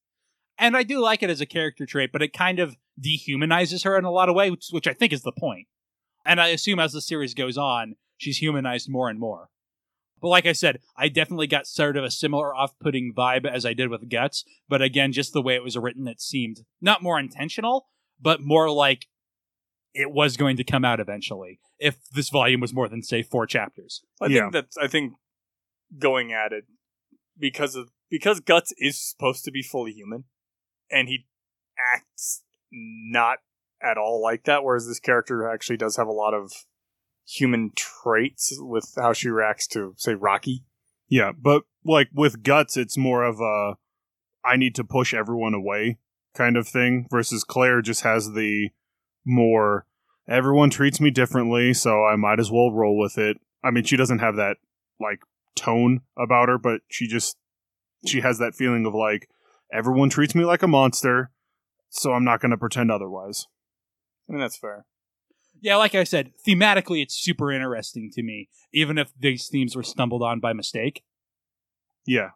and I do like it as a character trait, but it kind of dehumanizes her in a lot of ways, which, which I think is the point. And I assume as the series goes on, she's humanized more and more. But like I said, I definitely got sort of a similar off-putting vibe as I did with Guts. But again, just the way it was written, it seemed not more intentional, but more like it was going to come out eventually. If this volume was more than say four chapters. I Yeah. think that's I think going at it because of because Guts is supposed to be fully human, and he acts not at all like that. Whereas this character actually does have a lot of human traits with how she reacts to say Rocky. Yeah, but like with Guts, it's more of a I need to push everyone away kind of thing versus Claire just has the more everyone treats me differently, so I might as well roll with it. I mean, she doesn't have that like tone about her, but she just she has that feeling of like everyone treats me like a monster, so I'm not going to pretend otherwise. I mean that's fair. Yeah, like I said, thematically it's super interesting to me, even if these themes were stumbled on by mistake. Yeah.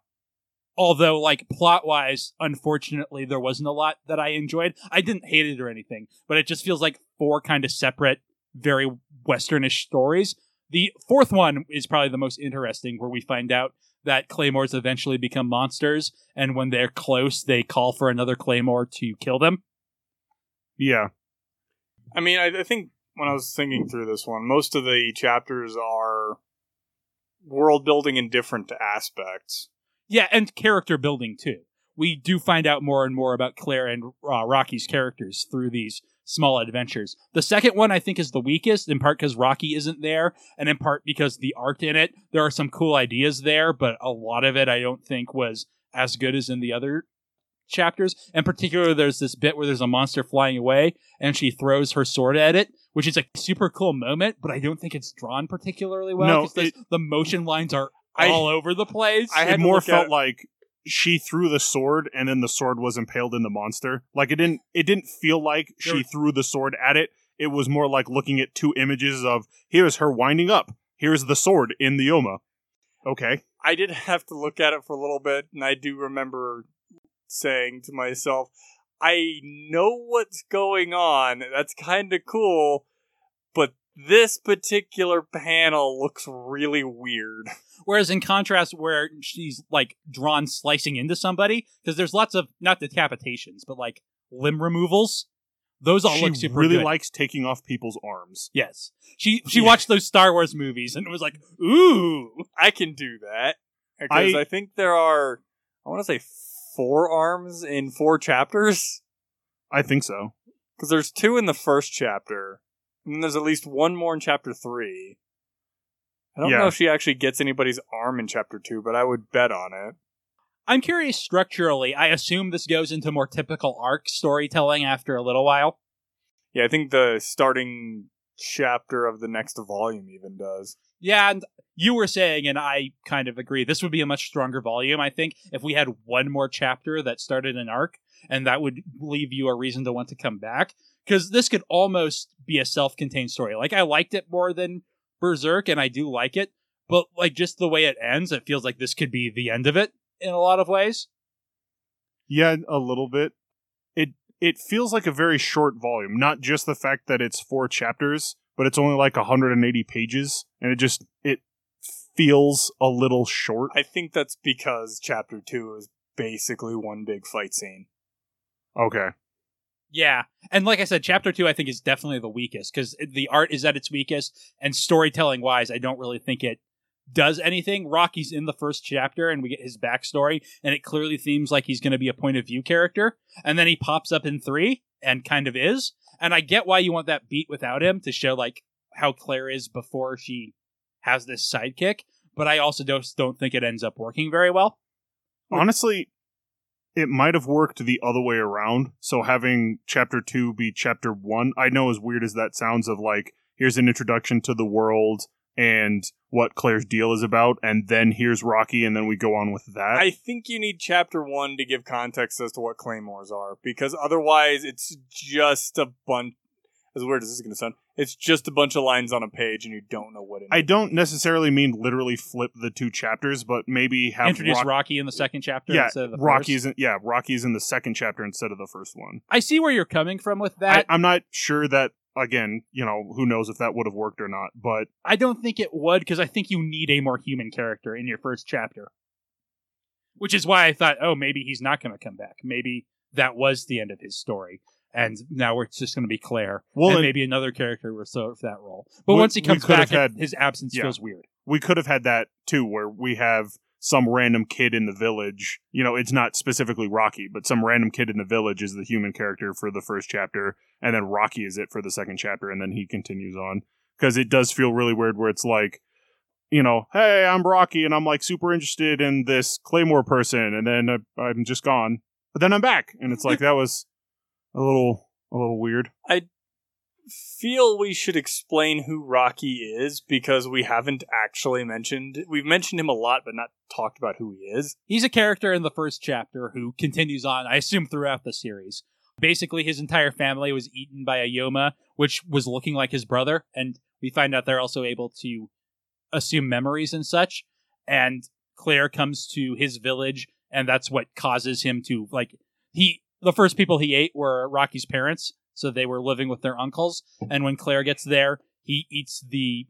Although like plot wise unfortunately there wasn't a lot that i enjoyed i didn't hate it or anything but it just feels like four kind of separate very westernish stories the fourth one is probably the most interesting where we find out that claymores eventually become monsters and when they're close they call for another claymore to kill them Yeah. I mean, I, I think when I was thinking through this one, most of the chapters are world building in different aspects. Yeah and character building too. We do find out more and more about claire and uh, rocky's characters through these small adventures. The second one i think is the weakest in part because rocky isn't there and in part because the art in it there are some cool ideas there but a lot of it i don't think was as good as in the other chapters. In particular there's this bit where there's a monster flying away and she throws her sword at it which is a super cool moment but i don't think it's drawn particularly well No, it- the motion lines are I- all over the place I had it more felt at- like she threw the sword and then the sword was impaled in the monster. Like it didn't it didn't feel like she threw the sword at it. It was more like looking at two images of here's her winding up. Here's the sword in the Yoma. Okay. I did have to look at it for a little bit, and I do remember saying to myself, I know what's going on. That's kind of cool, but this particular panel looks really weird. Whereas in contrast, where she's like drawn slicing into somebody, because there's lots of not decapitations, but like limb removals. Those all she look super really good. likes taking off people's arms. yes, she she Yeah. watched those Star Wars movies and it was like, ooh, I can do that because I, I- think there are, I want to say, four arms in four chapters. I think so. Because there's two in the first chapter, and there's at least one more in chapter three. I don't Yeah. know if she actually gets anybody's arm in chapter two, but I would bet on it. I'm curious structurally. I assume this goes into more typical arc storytelling after a little while. Yeah, I think the starting chapter of the next volume even does. Yeah, and you were saying, and I kind of agree, this would be a much stronger volume, I think, if we had one more chapter that started an arc, and that would leave you a reason to want to come back. Because this could almost be a self contained story. Like, I liked it more than Berserk, and I do like it, but, like, just the way it ends, it feels like this could be the end of it in a lot of ways. Yeah, a little bit. It it feels like a very short volume, not just the fact that it's four chapters, but it's only like 180 pages and it just it feels a little short. I think that's because chapter two is basically one big fight scene. Okay. Yeah. And like I said, chapter two, I think, is definitely the weakest because the art is at its weakest, and storytelling wise, I don't really think it does anything. Rocky's in the first chapter, and we get his backstory, and it clearly seems like he's going to be a point of view character. And then he pops up in three and kind of is. And I get why you want that beat without him to show like how Claire is before she has this sidekick. But I also don't don't think it ends up working very well. Honestly, it might have worked the other way around. So having chapter two be chapter one, I know as weird as that sounds, of like, here's an introduction to the world and what Claire's deal is about, and then here's Rocky, and then we go on with that. I think you need chapter one to give context as to what claymores are, because otherwise it's just a bunch. As weird as this is going to sound, it's just a bunch of lines on a page, and you don't know what it is. I don't necessarily mean literally flip the two chapters, but maybe have Introduce Rock- Rocky in the second chapter yeah, instead of the Rocky's first. in, yeah, Rocky's in the second chapter instead of the first one. I see where you're coming from with I, that. I'm not sure that again, you know, who knows if that would have worked or not, but I don't think it would because I think you need a more human character in your first chapter. Which is why I thought, oh, maybe he's not going to come back. Maybe that was the end of his story. And now we're just going to be Claire. well, and maybe another character will serve that role. But We- once he comes back, had- his absence yeah. feels weird. we could have had that too, where we have some random kid in the village. You know, it's not specifically Rocky, but some random kid in the village is the human character for the first chapter, and then Rocky is it for the second chapter, and then he continues on. Because it does feel really weird where it's like, you know, hey, I'm Rocky, and I'm like super interested in this Claymore person, and then uh, I'm just gone, but then I'm back, and it's like that was a little a little weird. I feel we should explain who Rocky is because we haven't actually mentioned. We've mentioned him a lot, but not talked about who he is. He's a character in the first chapter who continues on, I assume, throughout the series. Basically, his entire family was eaten by a Yoma, which was looking like his brother, and we find out they're also able to assume memories and such. And Claire comes to his village, and that's what causes him to like he. The first people he ate were Rocky's parents, so they were living with their uncles. And when Claire gets there, he eats the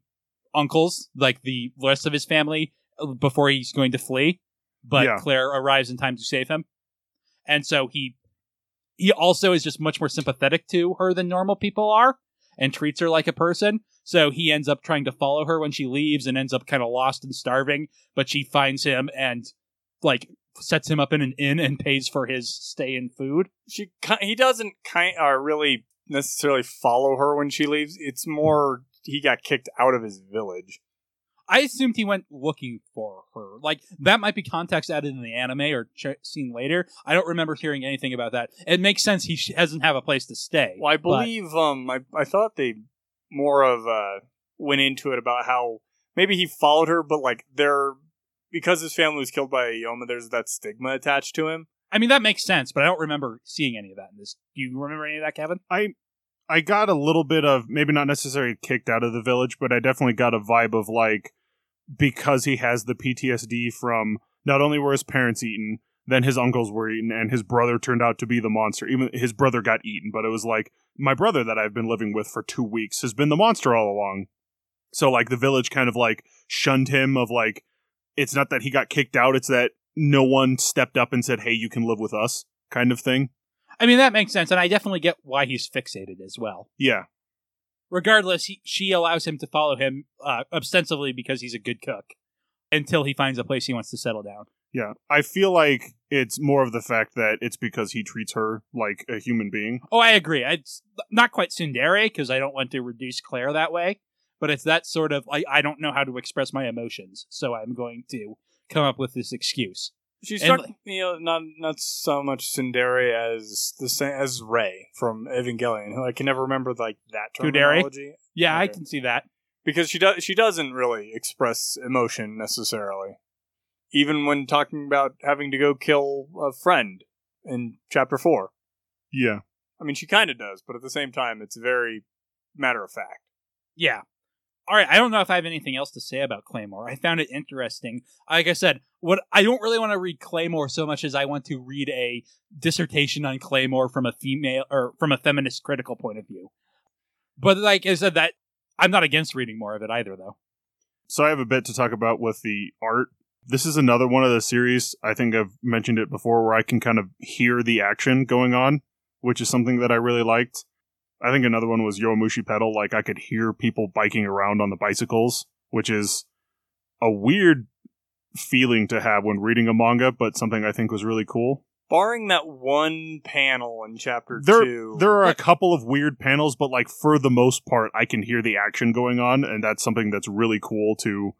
uncles, like the rest of his family, before he's going to flee. But Yeah. Claire arrives in time to save him, and so he he also is just much more sympathetic to her than normal people are, and treats her like a person. So he ends up trying to follow her when she leaves, and ends up kind of lost and starving. But she finds him and like sets him up in an inn and pays for his stay and food. She he doesn't kind uh, really necessarily follow her when she leaves. It's more he got kicked out of his village. I assumed he went looking for her. Like that might be context added in the anime or ch- seen later. I don't remember hearing anything about that. It makes sense. He sh- doesn't have a place to stay. Well, I but- believe um I I thought they more of uh went into it about how maybe he followed her, but like there because his family was killed by a Yoma, there's that stigma attached to him. I mean, that makes sense, but I don't remember seeing any of that in this. Do you remember any of that, Kevin? I I got a little bit of maybe not necessarily kicked out of the village, but I definitely got a vibe of like because he has the PTSD from not only were his parents eaten, then his uncles were eaten, and his brother turned out to be the monster. Even his brother got eaten, but it was like my brother that I've been living with for two weeks has been the monster all along. So like the village kind of like shunned him of like it's not that he got kicked out, it's that no one stepped up and said, Hey, you can live with us kind of thing. I mean, that makes sense, and I definitely get why he's fixated as well. Yeah. Regardless, he, she allows him to follow him uh, ostensibly because he's a good cook until he finds a place he wants to settle down. Yeah, I feel like it's more of the fact that it's because he treats her like a human being. Oh, I agree. It's not quite tsundere because I don't want to reduce Claire that way, but it's that sort of I, I don't know how to express my emotions, so I'm going to come up with this excuse. She And, struck like- me uh, not not so much tsundere as the same as Rei from Evangelion, who I can never remember like that Kudere? terminology Yeah, I can see that. because she does she doesn't really express emotion necessarily, even when talking about having to go kill a friend in chapter four. Yeah. I mean, she kind of does, but at the same time, it's very matter of fact. Yeah. All right. I don't know if I have anything else to say about Claymore. I found it interesting. Like I said, what I don't really want to read Claymore so much as I want to read a dissertation on Claymore from a female or from a feminist critical point of view. But like I said, that I'm not against reading more of it either, though. So I have a bit to talk about with the art. This is another one of the series. I think I've mentioned it before where I can kind of hear the action going on, which is something that I really liked. I think another one was Yowamushi Pedal. Like I could hear people biking around on the bicycles, which is a weird feeling to have when reading a manga, but something I think was really cool. Barring that one panel in chapter There, two, there are a couple of weird panels, but like for the most part, I can hear the action going on, and that's something that's really cool to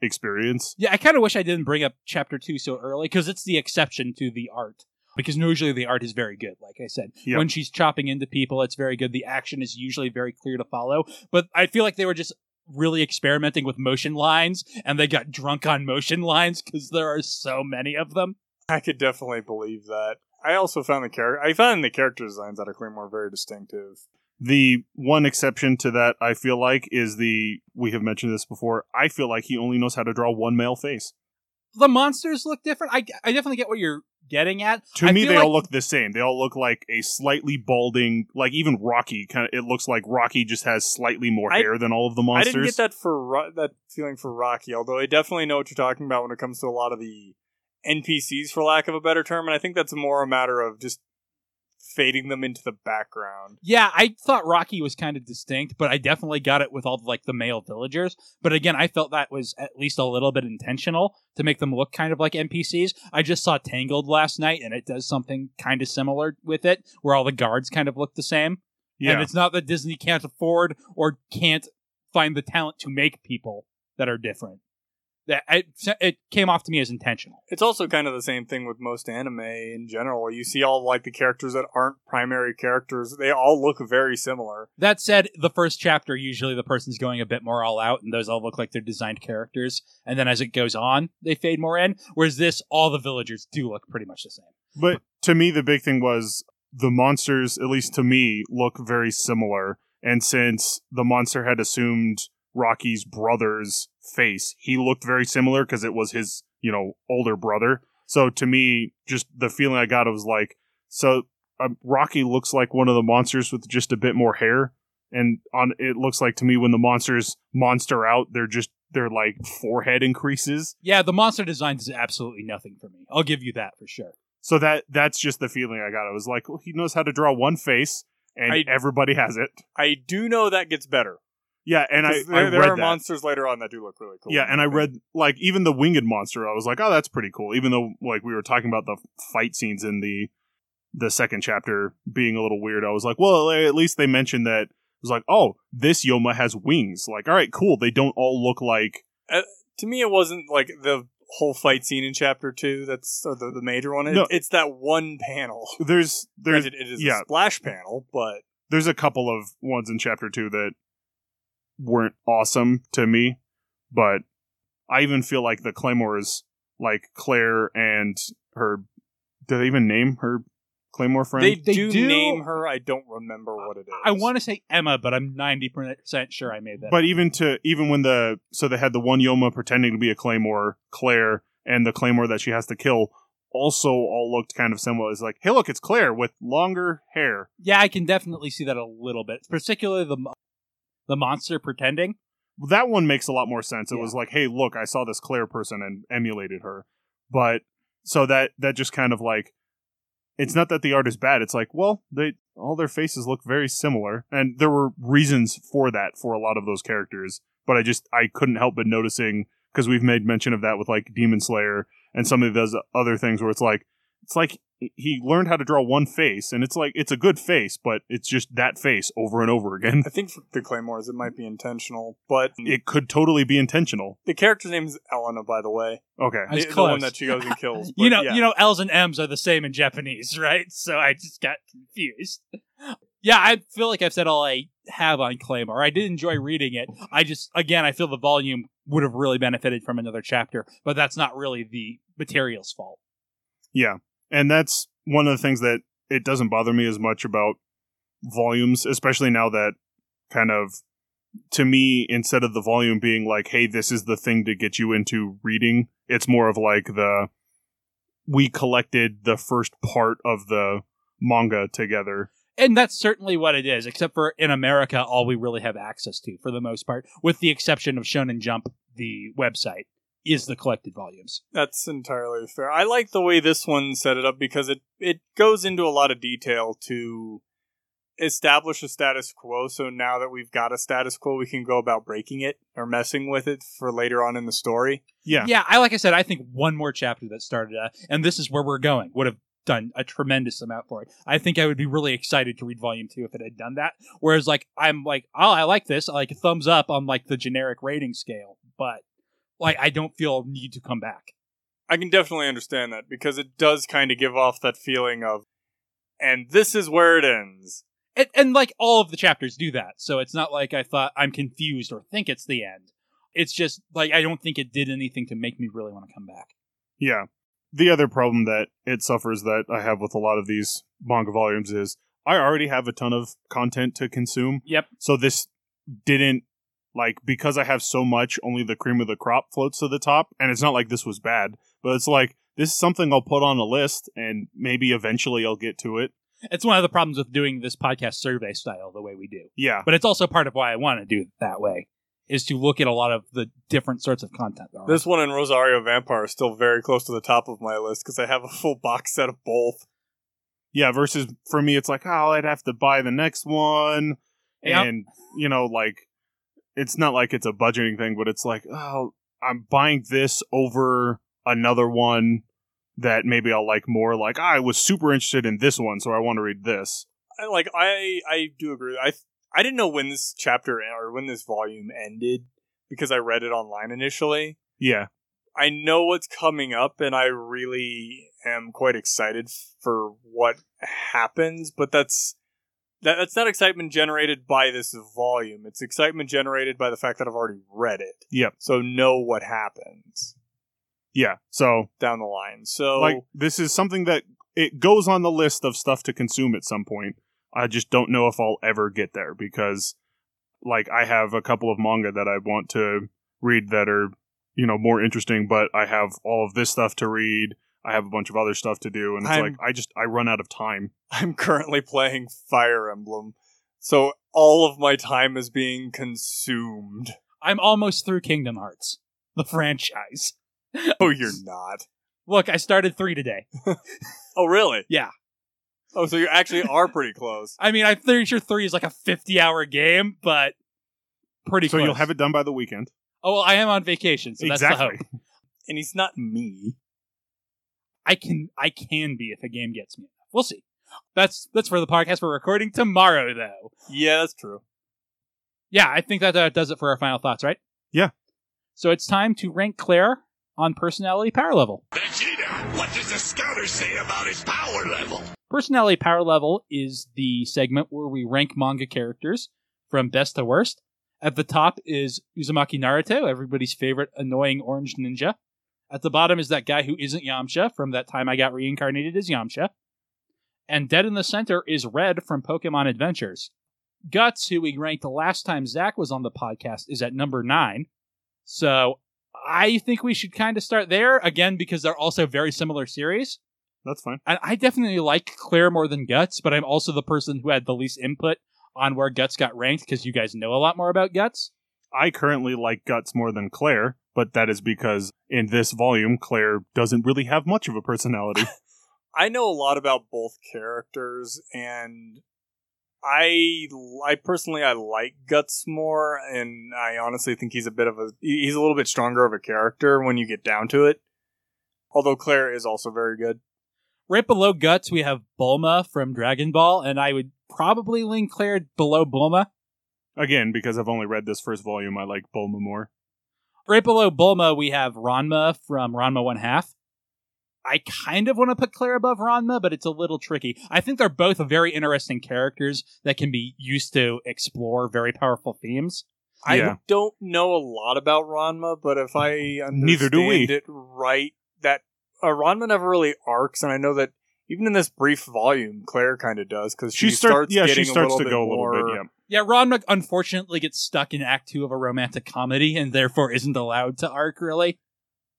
experience. Yeah, I kind of wish I didn't bring up chapter two so early because it's the exception to the art. Because usually the art is very good, like I said. Yeah. When she's chopping into people, it's very good. The action is usually very clear to follow. But I feel like they were just really experimenting with motion lines and they got drunk on motion lines because there are so many of them. I could definitely believe that. I also found the character. I found the character designs out of Claymore very distinctive. The one exception to that, I feel like, is the we have mentioned this before. I feel like he only knows how to draw one male face. The monsters look different. I, I definitely get what you're getting at. To I me, they like- all look the same. They all look like a slightly balding, like even Rocky. Kind of, it looks like Rocky just has slightly more I- hair than all of the monsters. I didn't get that for Ro- that feeling for Rocky, although I definitely know what you're talking about when it comes to a lot of the NPCs, for lack of a better term, and I think that's more a matter of just fading them into the background. Yeah, I thought Rocky was kind of distinct, but I definitely got it with all like the male villagers. But again, I felt that was at least a little bit intentional to make them look kind of like NPCs. I just saw Tangled last night, and it does something kind of similar with it, where all the guards kind of look the same. Yeah, And it's not that Disney can't afford or can't find the talent to make people that are different. That it, it came off to me as intentional. It's also kind of the same thing with most anime in general. You see all like the characters that aren't primary characters; they all look very similar. That said, the first chapter usually the person's going a bit more all out, and those all look like they're designed characters. And then as it goes on, they fade more in. Whereas this, all the villagers do look pretty much the same. But to me, the big thing was the monsters, at least to me, look very similar. And since the monster had assumed Rocky's brother's face, he looked very similar because it was his, you know, older brother. So to me, just the feeling I got was like, so um, Rocky looks like one of the monsters with just a bit more hair. And on it looks like to me when the monsters monster out, they're just their like forehead increases. Yeah, the monster design is absolutely nothing for me. I'll give you that for sure. So that that's just the feeling I got. I was like, well, he knows how to draw one face, and I- everybody has it. I do know that gets better. Yeah, and I, 'Cause I there, there are that. monsters later on that do look really cool. yeah, and I read like even the winged monster. I was like, oh, that's pretty cool. Even though like we were talking about the fight scenes in the the second chapter being a little weird, I was like, well, at least they mentioned that. It was like, oh, this Yoma has wings. Like, all right, cool. They don't all look like. Uh, to me, it wasn't like the whole fight scene in chapter two. That's the, the major one. It, No. It's that one panel. There's there's Granted, it is yeah. a splash panel, but there's a couple of ones in chapter two that weren't awesome to me, but I even feel like the Claymores, like Claire and her, do they even name her Claymore friend? they, They do, do- name her. I don't remember what it is. I want to say Emma, but I'm 90% sure I made that. but even to even when the so they had the one Yoma pretending to be a Claymore, Claire, and the Claymore that she has to kill. Also, all looked kind of similar. It's like, hey, look, it's Claire with longer hair. yeah, I can definitely see that a little bit, particularly the mo- the monster pretending. that one makes a lot more sense. It Yeah. was like, hey, look, I saw this Claire person and emulated her. But so that that just kind of like it's not that the art is bad. It's like, well, they all their faces look very similar, and there were reasons for that for a lot of those characters. But I just I couldn't help but noticing because we've made mention of that with like Demon Slayer and some of those other things where it's like it's like he learned how to draw one face, and it's like it's a good face, but it's just that face over and over again. I think for the Claymores, it might be intentional, but It could totally be intentional. the character's name is Elena, by the way. Okay. I was the, the one that she goes and kills. you know, yeah. you know, L's and M's are the same in Japanese, right? So I just got confused. Yeah, I feel like I've said all I have on Claymore. I did enjoy reading it. I just, again, I feel the volume would have really benefited from another chapter, but that's not really the material's fault. Yeah. And that's one of the things that it doesn't bother me as much about volumes, especially now that kind of to me, instead of the volume being like, hey, this is the thing to get you into reading, it's more of like the we collected the first part of the manga together. And that's certainly what it is, except for in America, all we really have access to, for the most part, with the exception of Shonen Jump, the website, is the collected volumes. That's entirely fair. I like the way this one set it up because it it goes into a lot of detail to establish a status quo. So now that we've got a status quo, we can go about breaking it or messing with it for later on in the story. Yeah. Yeah, I like I said, I think one more chapter that started, uh, and this is where we're going, would have done a tremendous amount for it. I think I would be really excited to read volume two if it had done that. Whereas, like, I'm like, oh, I like this, I like a thumbs up on like the generic rating scale, but like, I don't feel a need to come back. I can definitely understand that because it does kind of give off that feeling of, and this is where it ends. And, and like all of the chapters do that, so it's not like I thought I'm confused or think it's the end. It's just like I don't think it did anything to make me really want to come back. Yeah. The other problem that it suffers that I have with a lot of these manga volumes is I already have a ton of content to consume. Yep. So this didn't like because I have so much, only the cream of the crop floats to the top. And it's not like this was bad, but it's like this is something I'll put on a list and maybe eventually I'll get to it. It's one of the problems with doing this podcast survey style the way we do. Yeah. but it's also part of why I want to do it that way is to look at a lot of the different sorts of content there. This one and Rosario Vampire are still very close to the top of my list because I have a full box set of both. Yeah. Versus for me, it's like, oh, I'd have to buy the next one. Yeah. And, you know, like, it's not like it's a budgeting thing, but it's like, oh, I'm buying this over another one that maybe I'll like more. Like, I was super interested in this one, so I want to read this. I like I I do agree. I I didn't know when this chapter or when this volume ended because I read it online initially. Yeah. I know what's coming up, and I really am quite excited for what happens. But that's that, that's not excitement generated by this volume. It's excitement generated by the fact that I've already read it, Yep. so know what happens Yeah. So, down the line. So like, this is something that it goes on the list of stuff to consume at some point. I just don't know if I'll ever get there because, like, I have a couple of manga that I want to read that are, you know, more interesting, but I have all of this stuff to read. I have a bunch of other stuff to do, and it's I'm- like I just I run out of time. I'm currently playing Fire Emblem, so all of my time is being consumed. I'm almost through Kingdom Hearts, the franchise. Oh, you're not. Look, I started three today. Oh, really? Yeah. Oh, so you actually are pretty close. I mean, I'm pretty sure three is like a 50 hour game, but pretty So close. you'll have it done by the weekend. Oh, well, I am on vacation, so that's the exactly. hope. And he's not me. I can I can be if a game gets me. We'll see. That's that's for the podcast we're recording tomorrow, though. Yeah, that's true. Yeah, I think that uh, does it for our final thoughts, right? Yeah. So it's time to rank Claire on personality power level. Vegeta, what does the scouter say about his power level? Personality power level is the segment where we rank manga characters from best to worst. At the top is Uzumaki Naruto, everybody's favorite annoying orange ninja. At the bottom is that guy who isn't Yamcha from that time I got reincarnated as Yamcha. And dead in the center is Red from Pokemon Adventures. Guts, who we ranked the last time Zach was on the podcast, is at number nine. So I think we should kind of start there again because they're also very similar series. That's fine. And I definitely like Claire more than Guts, but I'm also the person who had the least input on where Guts got ranked because you guys know a lot more about Guts. I currently like Guts more than Claire, but that is because in this volume, Claire doesn't really have much of a personality. I know a lot about both characters, and I, I personally, I like Guts more, and I honestly think he's a bit of a, he's a little bit stronger of a character when you get down to it. Although Claire is also very good. Right below Guts, we have Bulma from Dragon Ball, and I would probably lean Claire below Bulma. Again, because I've only read this first volume, I like Bulma more. Right below Bulma, we have Ranma from Ranma One Half. I kind of want to put Claire above Ranma, but it's a little tricky. I think they're both very interesting characters that can be used to explore very powerful themes. I don't know a lot about Ranma, but if I understand Neither do we. it right, that uh, Ranma never really arcs, and I know that even in this brief volume, Claire kind of does because she, She start- starts yeah, she getting starts a little to bit go a little bit, yeah. Yeah, Ranma unfortunately gets stuck in Act Two of a romantic comedy, and therefore isn't allowed to arc really.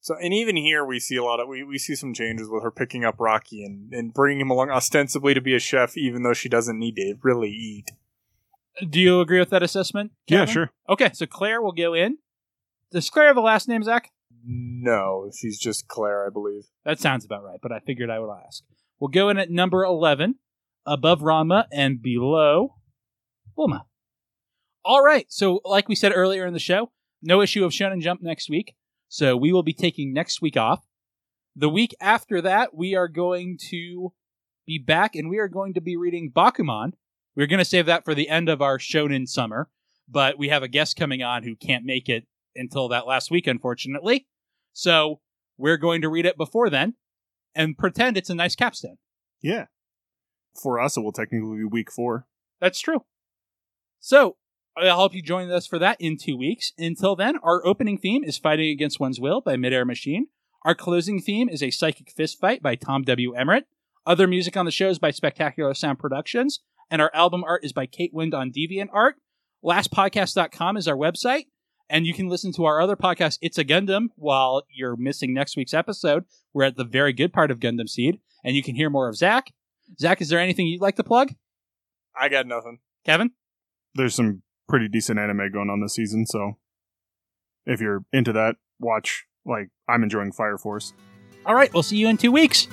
So, and even here we see a lot of we, we see some changes with her picking up Raki and and bringing him along ostensibly to be a chef, even though she doesn't need to really eat. Do you agree with that assessment? Yeah, sure. Okay, so Claire will go in. Does Claire have a last name, Zach? No, she's just Claire, I believe. That sounds about right, but I figured I would ask. We'll go in at number 11, above Ranma and below Bulma. All right, so like we said earlier in the show, no issue of Shonen Jump next week. So we will be taking next week off. The week after that, we are going to be back and we are going to be reading Bakuman. We're going to save that for the end of our Shonen summer, but we have a guest coming on who can't make it until that last week, unfortunately. So we're going to read it before then and pretend it's a nice capstone. Yeah. For us, it will technically be week four. That's true. So I'll help you join us for that in two weeks. Until then, our opening theme is Fighting Against One's Will by Midair Machine. Our closing theme is A Psychic Fist Fight by Tom W. Emmerich. Other music on the show is by Spectacular Sound Productions. And our album art is by Kate Wind on Deviant Art. LastPodcast.com is our website. And you can listen to our other podcast, It's a Gundam, while you're missing next week's episode. We're at the very good part of Gundam Seed. And you can hear more of Zach. Zach, is there anything you'd like to plug? I got nothing. Kevin? There's some pretty decent anime going on this season, so if you're into that, watch. Like, I'm enjoying Fire Force. All right, we'll see you in two weeks.